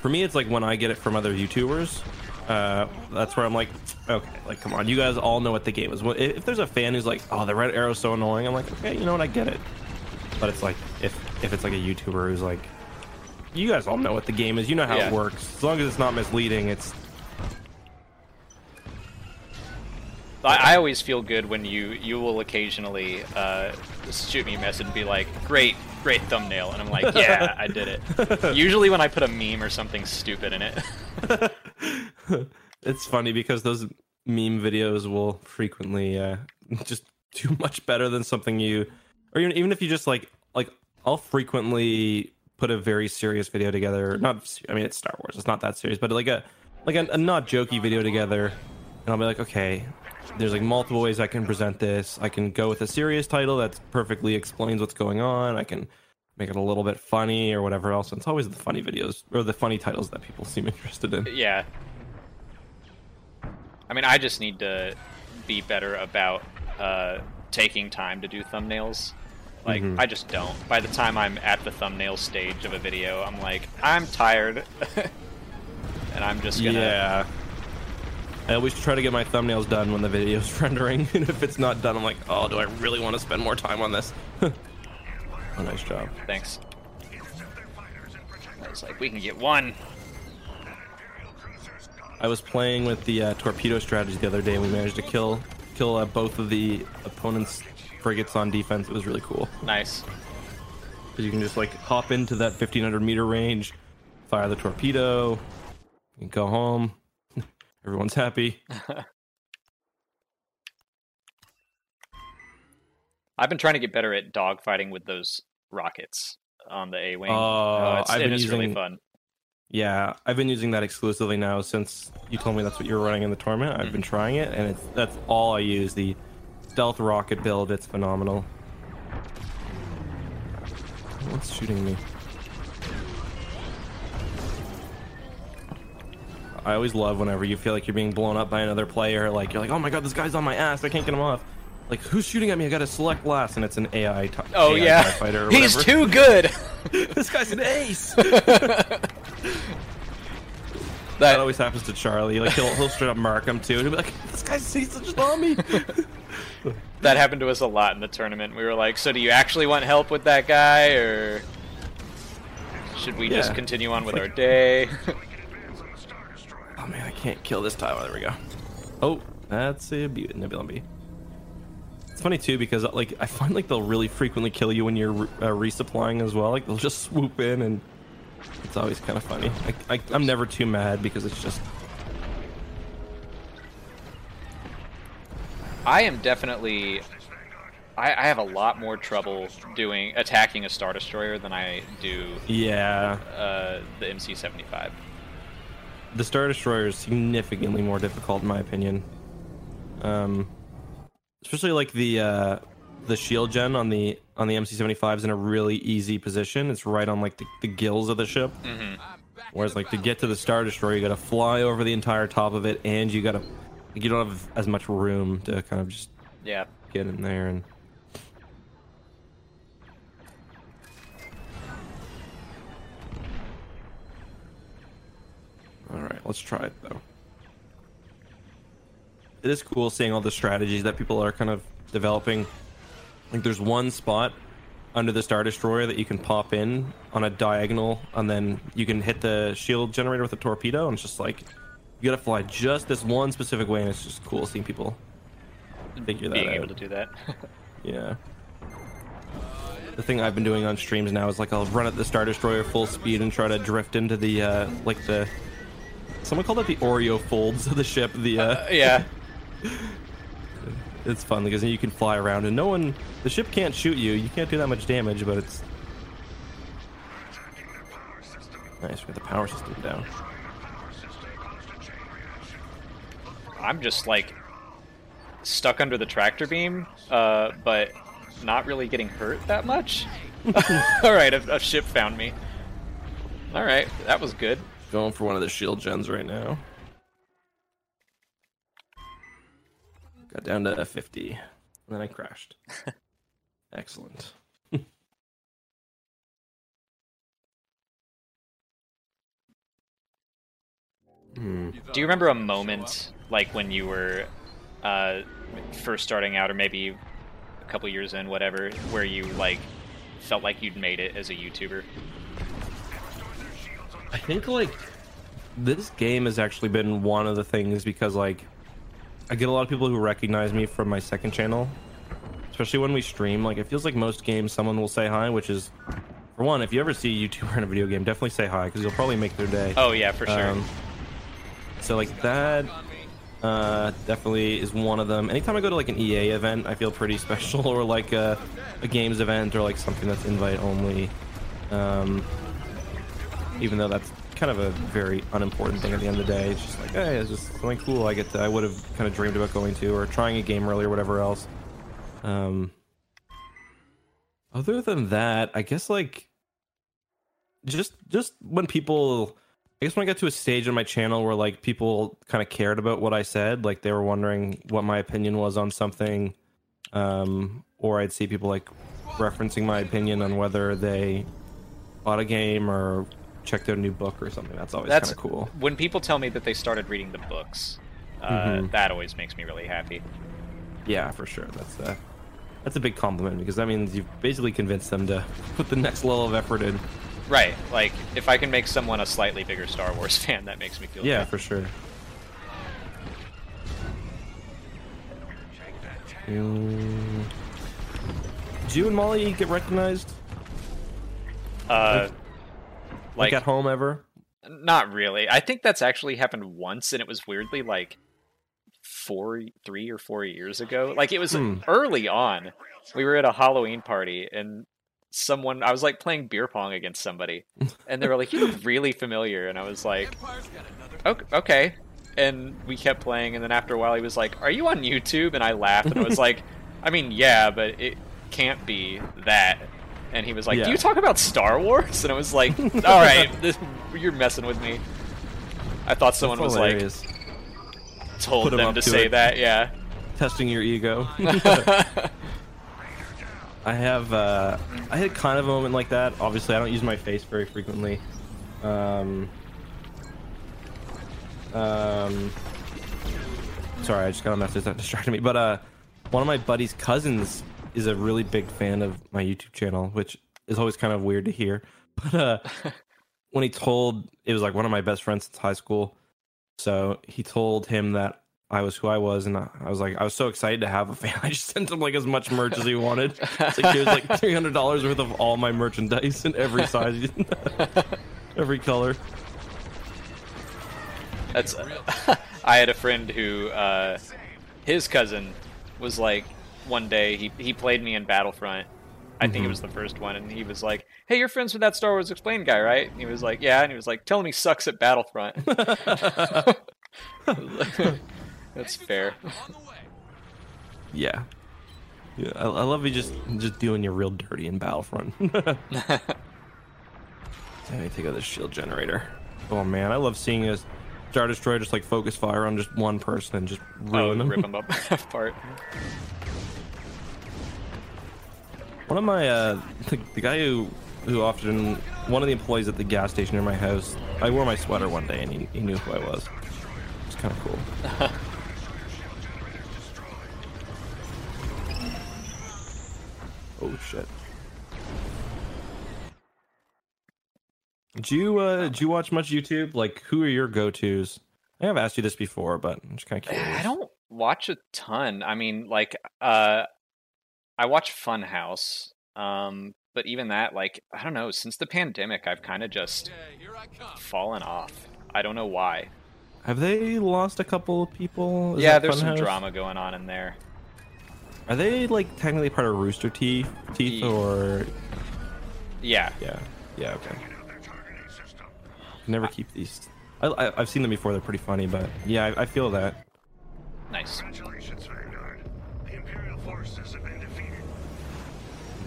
For me, it's like when I get it from other YouTubers. Uh, that's where I'm like, okay, like come on, you guys all know what the game is. If there's a fan who's like, oh, the red arrow's so annoying, I'm like, okay, you know what, I get it. But it's like if if it's like a YouTuber who's like, you guys all know what the game is, you know how Yeah. it works. As long as it's not misleading, it's I, I always feel good when you you will occasionally uh, shoot me a message and be like, "Great, great thumbnail," and I'm like, "Yeah, I did it." Usually when I put a meme or something stupid in it. it's funny because those meme videos will frequently uh, just do much better than something you, or even even if you just like like I'll frequently put a very serious video together. Not, I mean, it's Star Wars. It's not that serious, but like a like a, a not jokey video together, and I'll be like, okay, there's like multiple ways I can present this. I can go with a serious title that perfectly explains what's going on. I can make it a little bit funny or whatever else. And it's always the funny videos or the funny titles that people seem interested in. Yeah. I mean, I just need to be better about uh, taking time to do thumbnails. Like, Mhm. I just don't. By the time I'm at the thumbnail stage of a video, I'm like, I'm tired. and I'm just gonna. Yeah. I always try to get my thumbnails done when the video's rendering, and if it's not done, I'm like, oh, do I really want to spend more time on this? oh, nice job. Thanks. I was like, we can get one. I was playing with the uh, torpedo strategy the other day, and we managed to kill kill uh, both of the opponent's frigates on defense. It was really cool Nice. because you can just like hop into that 1500 meter range, fire the torpedo, and go home. Everyone's happy. I've been trying to get better at dogfighting with those rockets on the A wing. Oh, it's, I've been it's really fun. Yeah, I've been using that exclusively now since you told me that's what you were running in the tournament. I've been mm-hmm. trying it, and it's that's all I use. The stealth rocket build, it's phenomenal. What's shooting me? I always love whenever you feel like you're being blown up by another player. Like you're like, oh my god, this guy's on my ass. I can't get him off. Like who's shooting at me? I gotta select last, and it's an AI. T- Oh AI yeah, fighter he's too good. this guy's an ace. that That always happens to Charlie. Like he'll he'll straight up mark him too. and He'll be like, "This guy's he's such a zombie." that happened to us a lot in the tournament. We were like, so do you actually want help with that guy, or should we just continue on with our day? oh man, I can't kill this time. There we go. Oh, that's a Bu- Nebula B. It's funny too because like I find like they'll really frequently kill you when you're re- uh, resupplying as well. Like they'll just swoop in and it's always kind of funny. I, I, I'm never too mad because it's just I am definitely. I, I have a lot more trouble doing attacking a star destroyer than I do yeah. uh, the MC75. The Star Destroyer is significantly more difficult in my opinion. Um, especially like the uh, the shield gen on the on the MC75 is in a really easy position. It's right on like the, the gills of the ship. hmm Whereas like to get to the Star Destroyer, you got to fly over the entire top of it, and you got to you don't have as much room to kind of just Yeah. get in there and. All right, let's try it though. It is cool seeing all the strategies that people are kind of developing. Like there's one spot under the Star Destroyer that you can pop in on a diagonal, and then you can hit the shield generator with a torpedo, and it's just like you gotta fly just this one specific way, and it's just cool seeing people figure that Being out. able to do that. Yeah. The thing I've been doing on streams now is like I'll run at the Star Destroyer full speed and try to drift into the uh like the someone called it the Oreo folds of the ship. The uh, Uh, yeah. it's fun because you can fly around and no one the ship can't shoot you. You can't do that much damage, but it's nice. We got the power system down. I'm just like stuck under the tractor beam, uh, but not really getting hurt that much. All right, a, a ship found me. All right, that was good. Going for one of the shield gens right now. Got down to 50. And then I crashed. Excellent. Hmm. Do you remember a moment like when you were uh, first starting out, or maybe a couple years in, whatever, where you like felt like you'd made it as a YouTuber? I think like this game has actually been one of the things because like I get a lot of people who recognize me from my second channel, especially when we stream. Like it feels like most games, someone will say hi, which is, for one, if you ever see a YouTuber in a video game, definitely say hi because you'll probably make their day. Oh yeah, for sure. Um, so like that uh, definitely is one of them. Anytime I go to like an EA event, I feel pretty special, or like a, a games event, or like something that's invite only. Um, even though that's kind of a very unimportant thing at the end of the day, it's just like, hey, it's just something cool. I get to, I would have kind of dreamed about going to, or trying a game early, or whatever else. Um, other than that, I guess like just just when people I guess when I got to a stage on my channel where like people kind of cared about what I said, like they were wondering what my opinion was on something, um, or I'd see people like referencing my opinion on whether they bought a game or checked out a new book or something. That's always kind That's of cool. When people tell me that they started reading the books, uh, Mhm. that always makes me really happy. Yeah, for sure. That's a that's a big compliment because that means you've basically convinced them to put the next level of effort in. Right. Like if I can make someone a slightly bigger Star Wars fan, that makes me feel Yeah, good. for sure. Did you and Mollie get recognized? Uh, Like, like at home ever? Not really. I think that's actually happened once, and it was weirdly like four, three or four years ago. Like it was Hmm. early on. We were at a Halloween party, and someone I was like playing beer pong against somebody, and they were like, "You look really familiar," and I was like, "Ok- "Okay." And we kept playing, and then after a while, he was like, "Are you on YouTube?" And I laughed, and I was like, "I mean, yeah, but it can't be that." And he was like, Yeah. "Do you talk about Star Wars?" And I was like, "All right, this, you're messing with me." I thought someone was like told Put them to to say it. that. Yeah. testing your ego. I have uh, I had kind of a moment like that. Obviously, I don't use my face very frequently. Um, um, sorry, I just got a message that distracted me. But uh, one of my buddy's cousins is a really big fan of my YouTube channel, which is always kind of weird to hear. But uh, when he told, it was like one of my best friends since high school. So he told him that I was who I was, and I was like, I was so excited to have a fan. I just sent him like as much merch as he wanted. It's like, here's like three hundred dollars worth of all my merchandise in every size, every color. That's. I had a friend who, uh, his cousin, was like, one day he he played me in Battlefront. I think it Mhm. was the first one, and he was like, "Hey, you're friends with that Star Wars Explained guy, right?" And he was like, "Yeah," and he was like, "Tell him he sucks at Battlefront." That's fair. Yeah, yeah. I, I love you just just doing you real dirty in Battlefront. Let me take out this shield generator. Oh man, I love seeing a Star Destroyer just like focus fire on just one person and just oh, ruin them. rip him up apart. One of my uh, the, the guy who who often one of the employees at the gas station near my house. I wore my sweater one day and he, he knew who I was. It's kind of cool. oh shit. Do you uh do you watch much YouTube? Like who are your go tos? I have asked you this before, but I'm just kind of curious. I don't watch a ton. I mean, like, uh, I watch Funhaus, um, but even that, like, I don't know. Since the pandemic, I've kind of just fallen off. I don't know why. Have they lost a couple of people? Is yeah, that there's some drama going on in there. Are they like technically part of Rooster Teeth, teeth Ye- or Yeah, yeah, yeah, okay. Never keep these. I, I, I've seen them before. They're pretty funny, but yeah, I, I feel that. nice.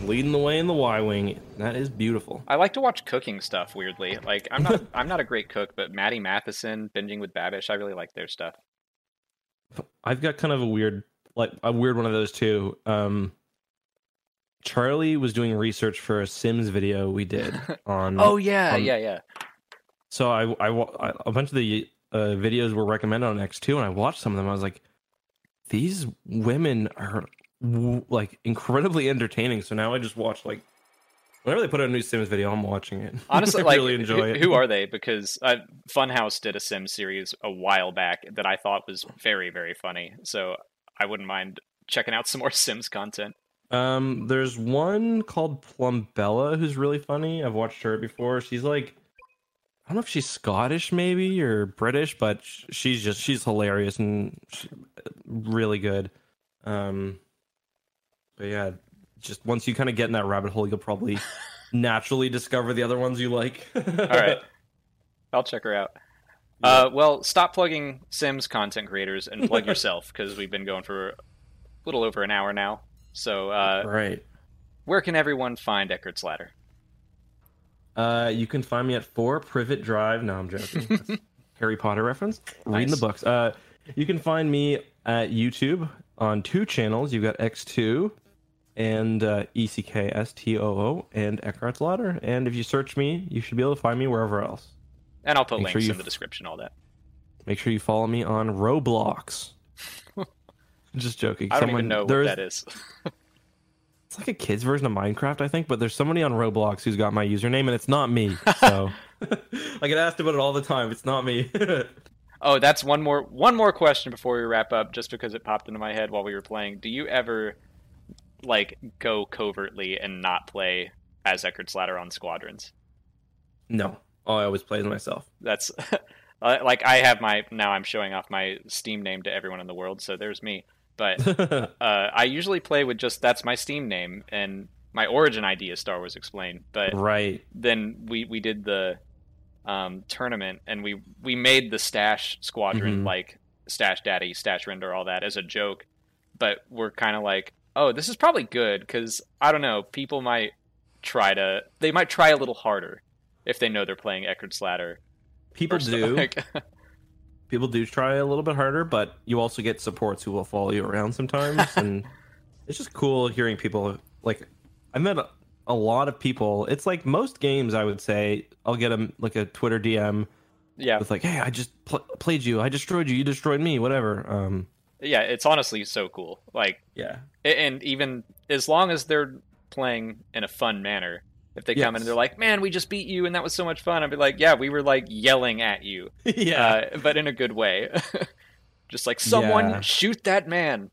Leading the way in the Y wing. That is beautiful. I like to watch cooking stuff. Weirdly, like, I'm not, I'm not a great cook, but Matty Matheson, binging with Babish, I really like their stuff. I've got kind of a weird, like a weird one of those too. Um, Charlie was doing research for a Sims video we did on. Oh yeah, um, yeah, yeah. So I, I a bunch of the uh, videos were recommended on ECKSTOO, and I watched some of them. I was like, these women are w- like incredibly entertaining. So now I just watch like Whenever they put out a new Sims video, I'm watching it. Honestly, I like really enjoy who, it. who are they? Because uh, Funhaus did a Sim series a while back that I thought was very, very funny. So I wouldn't mind checking out some more Sims content. Um, there's one called Plumbella who's really funny. I've watched her before. She's like, I don't know if she's Scottish maybe or British, but she's just she's hilarious and really good. Um, but yeah, just once you kind of get in that rabbit hole, you'll probably naturally discover the other ones you like. All right, I'll check her out. Uh, well, stop plugging Sims content creators and plug yourself because we've been going for a little over an hour now. So, uh, right. where can everyone find Eckhart's Ladder? Uh, you can find me at four Privet Drive. No, I'm joking. Harry Potter reference. Reading the books. Uh, you can find me at YouTube on two channels. You've got ECKSTOO and uh, ECKSTOO and Eckhart's Ladder. And if you search me, you should be able to find me wherever else. And I'll put Make links sure in the description, all that. Make sure you follow me on Roblox. Just joking. I don't Someone- even know what that is. It's like a kid's version of Minecraft, I think, but there's somebody on Roblox who's got my username, and it's not me. So I get asked about it all the time. It's not me. Oh, that's one more one more question before we wrap up, just because it popped into my head while we were playing. Do you ever like go covertly and not play as Eckhart's Ladder on squadrons? no, oh, I always play as myself. That's uh, like I have my now. I'm showing off my Steam name to everyone in the world, so there's me. But uh, I usually play with just that's my Steam name and my origin ID is Star Wars Explained. But right. then we we did the um, tournament and we we made the stash squadron Mhm. like stash daddy stash Rendar all that as a joke but we're kind of like oh this is probably good because i don't know people might try to they might try a little harder if they know they're playing Eckhart's Ladder. People do. People do try a little bit harder, but you also get supports who will follow you around sometimes, and it's just cool hearing people like. I met a, a lot of people. It's like most games, I would say. I'll get them like a Twitter DM yeah, with like, "Hey, I just pl- played you. I destroyed you. You destroyed me. Whatever." Um, yeah, it's honestly so cool. Like, yeah, and even as long as they're playing in a fun manner, if they come in and they're like, "Man, we just beat you, and that was so much fun," I'd be like, "Yeah, we were like yelling at you." yeah. uh, but in a good way. Just like someone Yeah. shoot that man.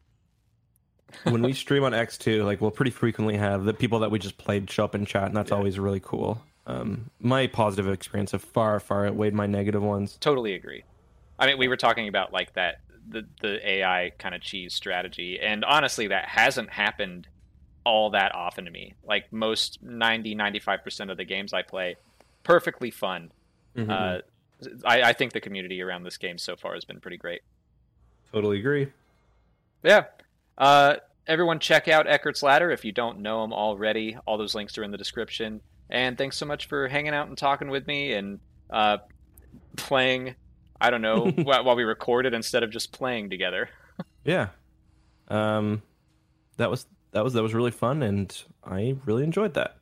when we stream on ECKSTOO, like we'll pretty frequently have the people that we just played show up in chat, and that's always really cool. Um, my positive experience have far, far outweighed my negative ones. Totally agree. I mean, we were talking about like that the the AI kind of cheese strategy, and honestly, that hasn't happened all that often to me. Like most 90 95 percent of the games I play, perfectly fun. Mhm. Uh, I, I think the community around this game so far has been pretty great. totally agree. Yeah. Uh, everyone, check out Eckhart's Ladder if you don't know him already. All those links are in the description. And thanks so much for hanging out and talking with me and uh, playing. I don't know while, while we recorded instead of just playing together. Yeah. Um, that was that was that was really fun, and I really enjoyed that.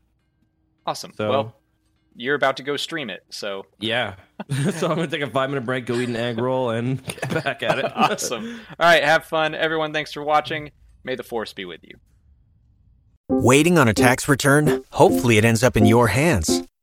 Awesome. So- Well, you're about to go stream it, so Yeah. so I'm gonna take a five minute break, go eat an egg roll, and get back at it. awesome. All right, have fun, everyone. Thanks for watching. May the force be with you. Waiting on a tax return? Hopefully, it ends up in your hands.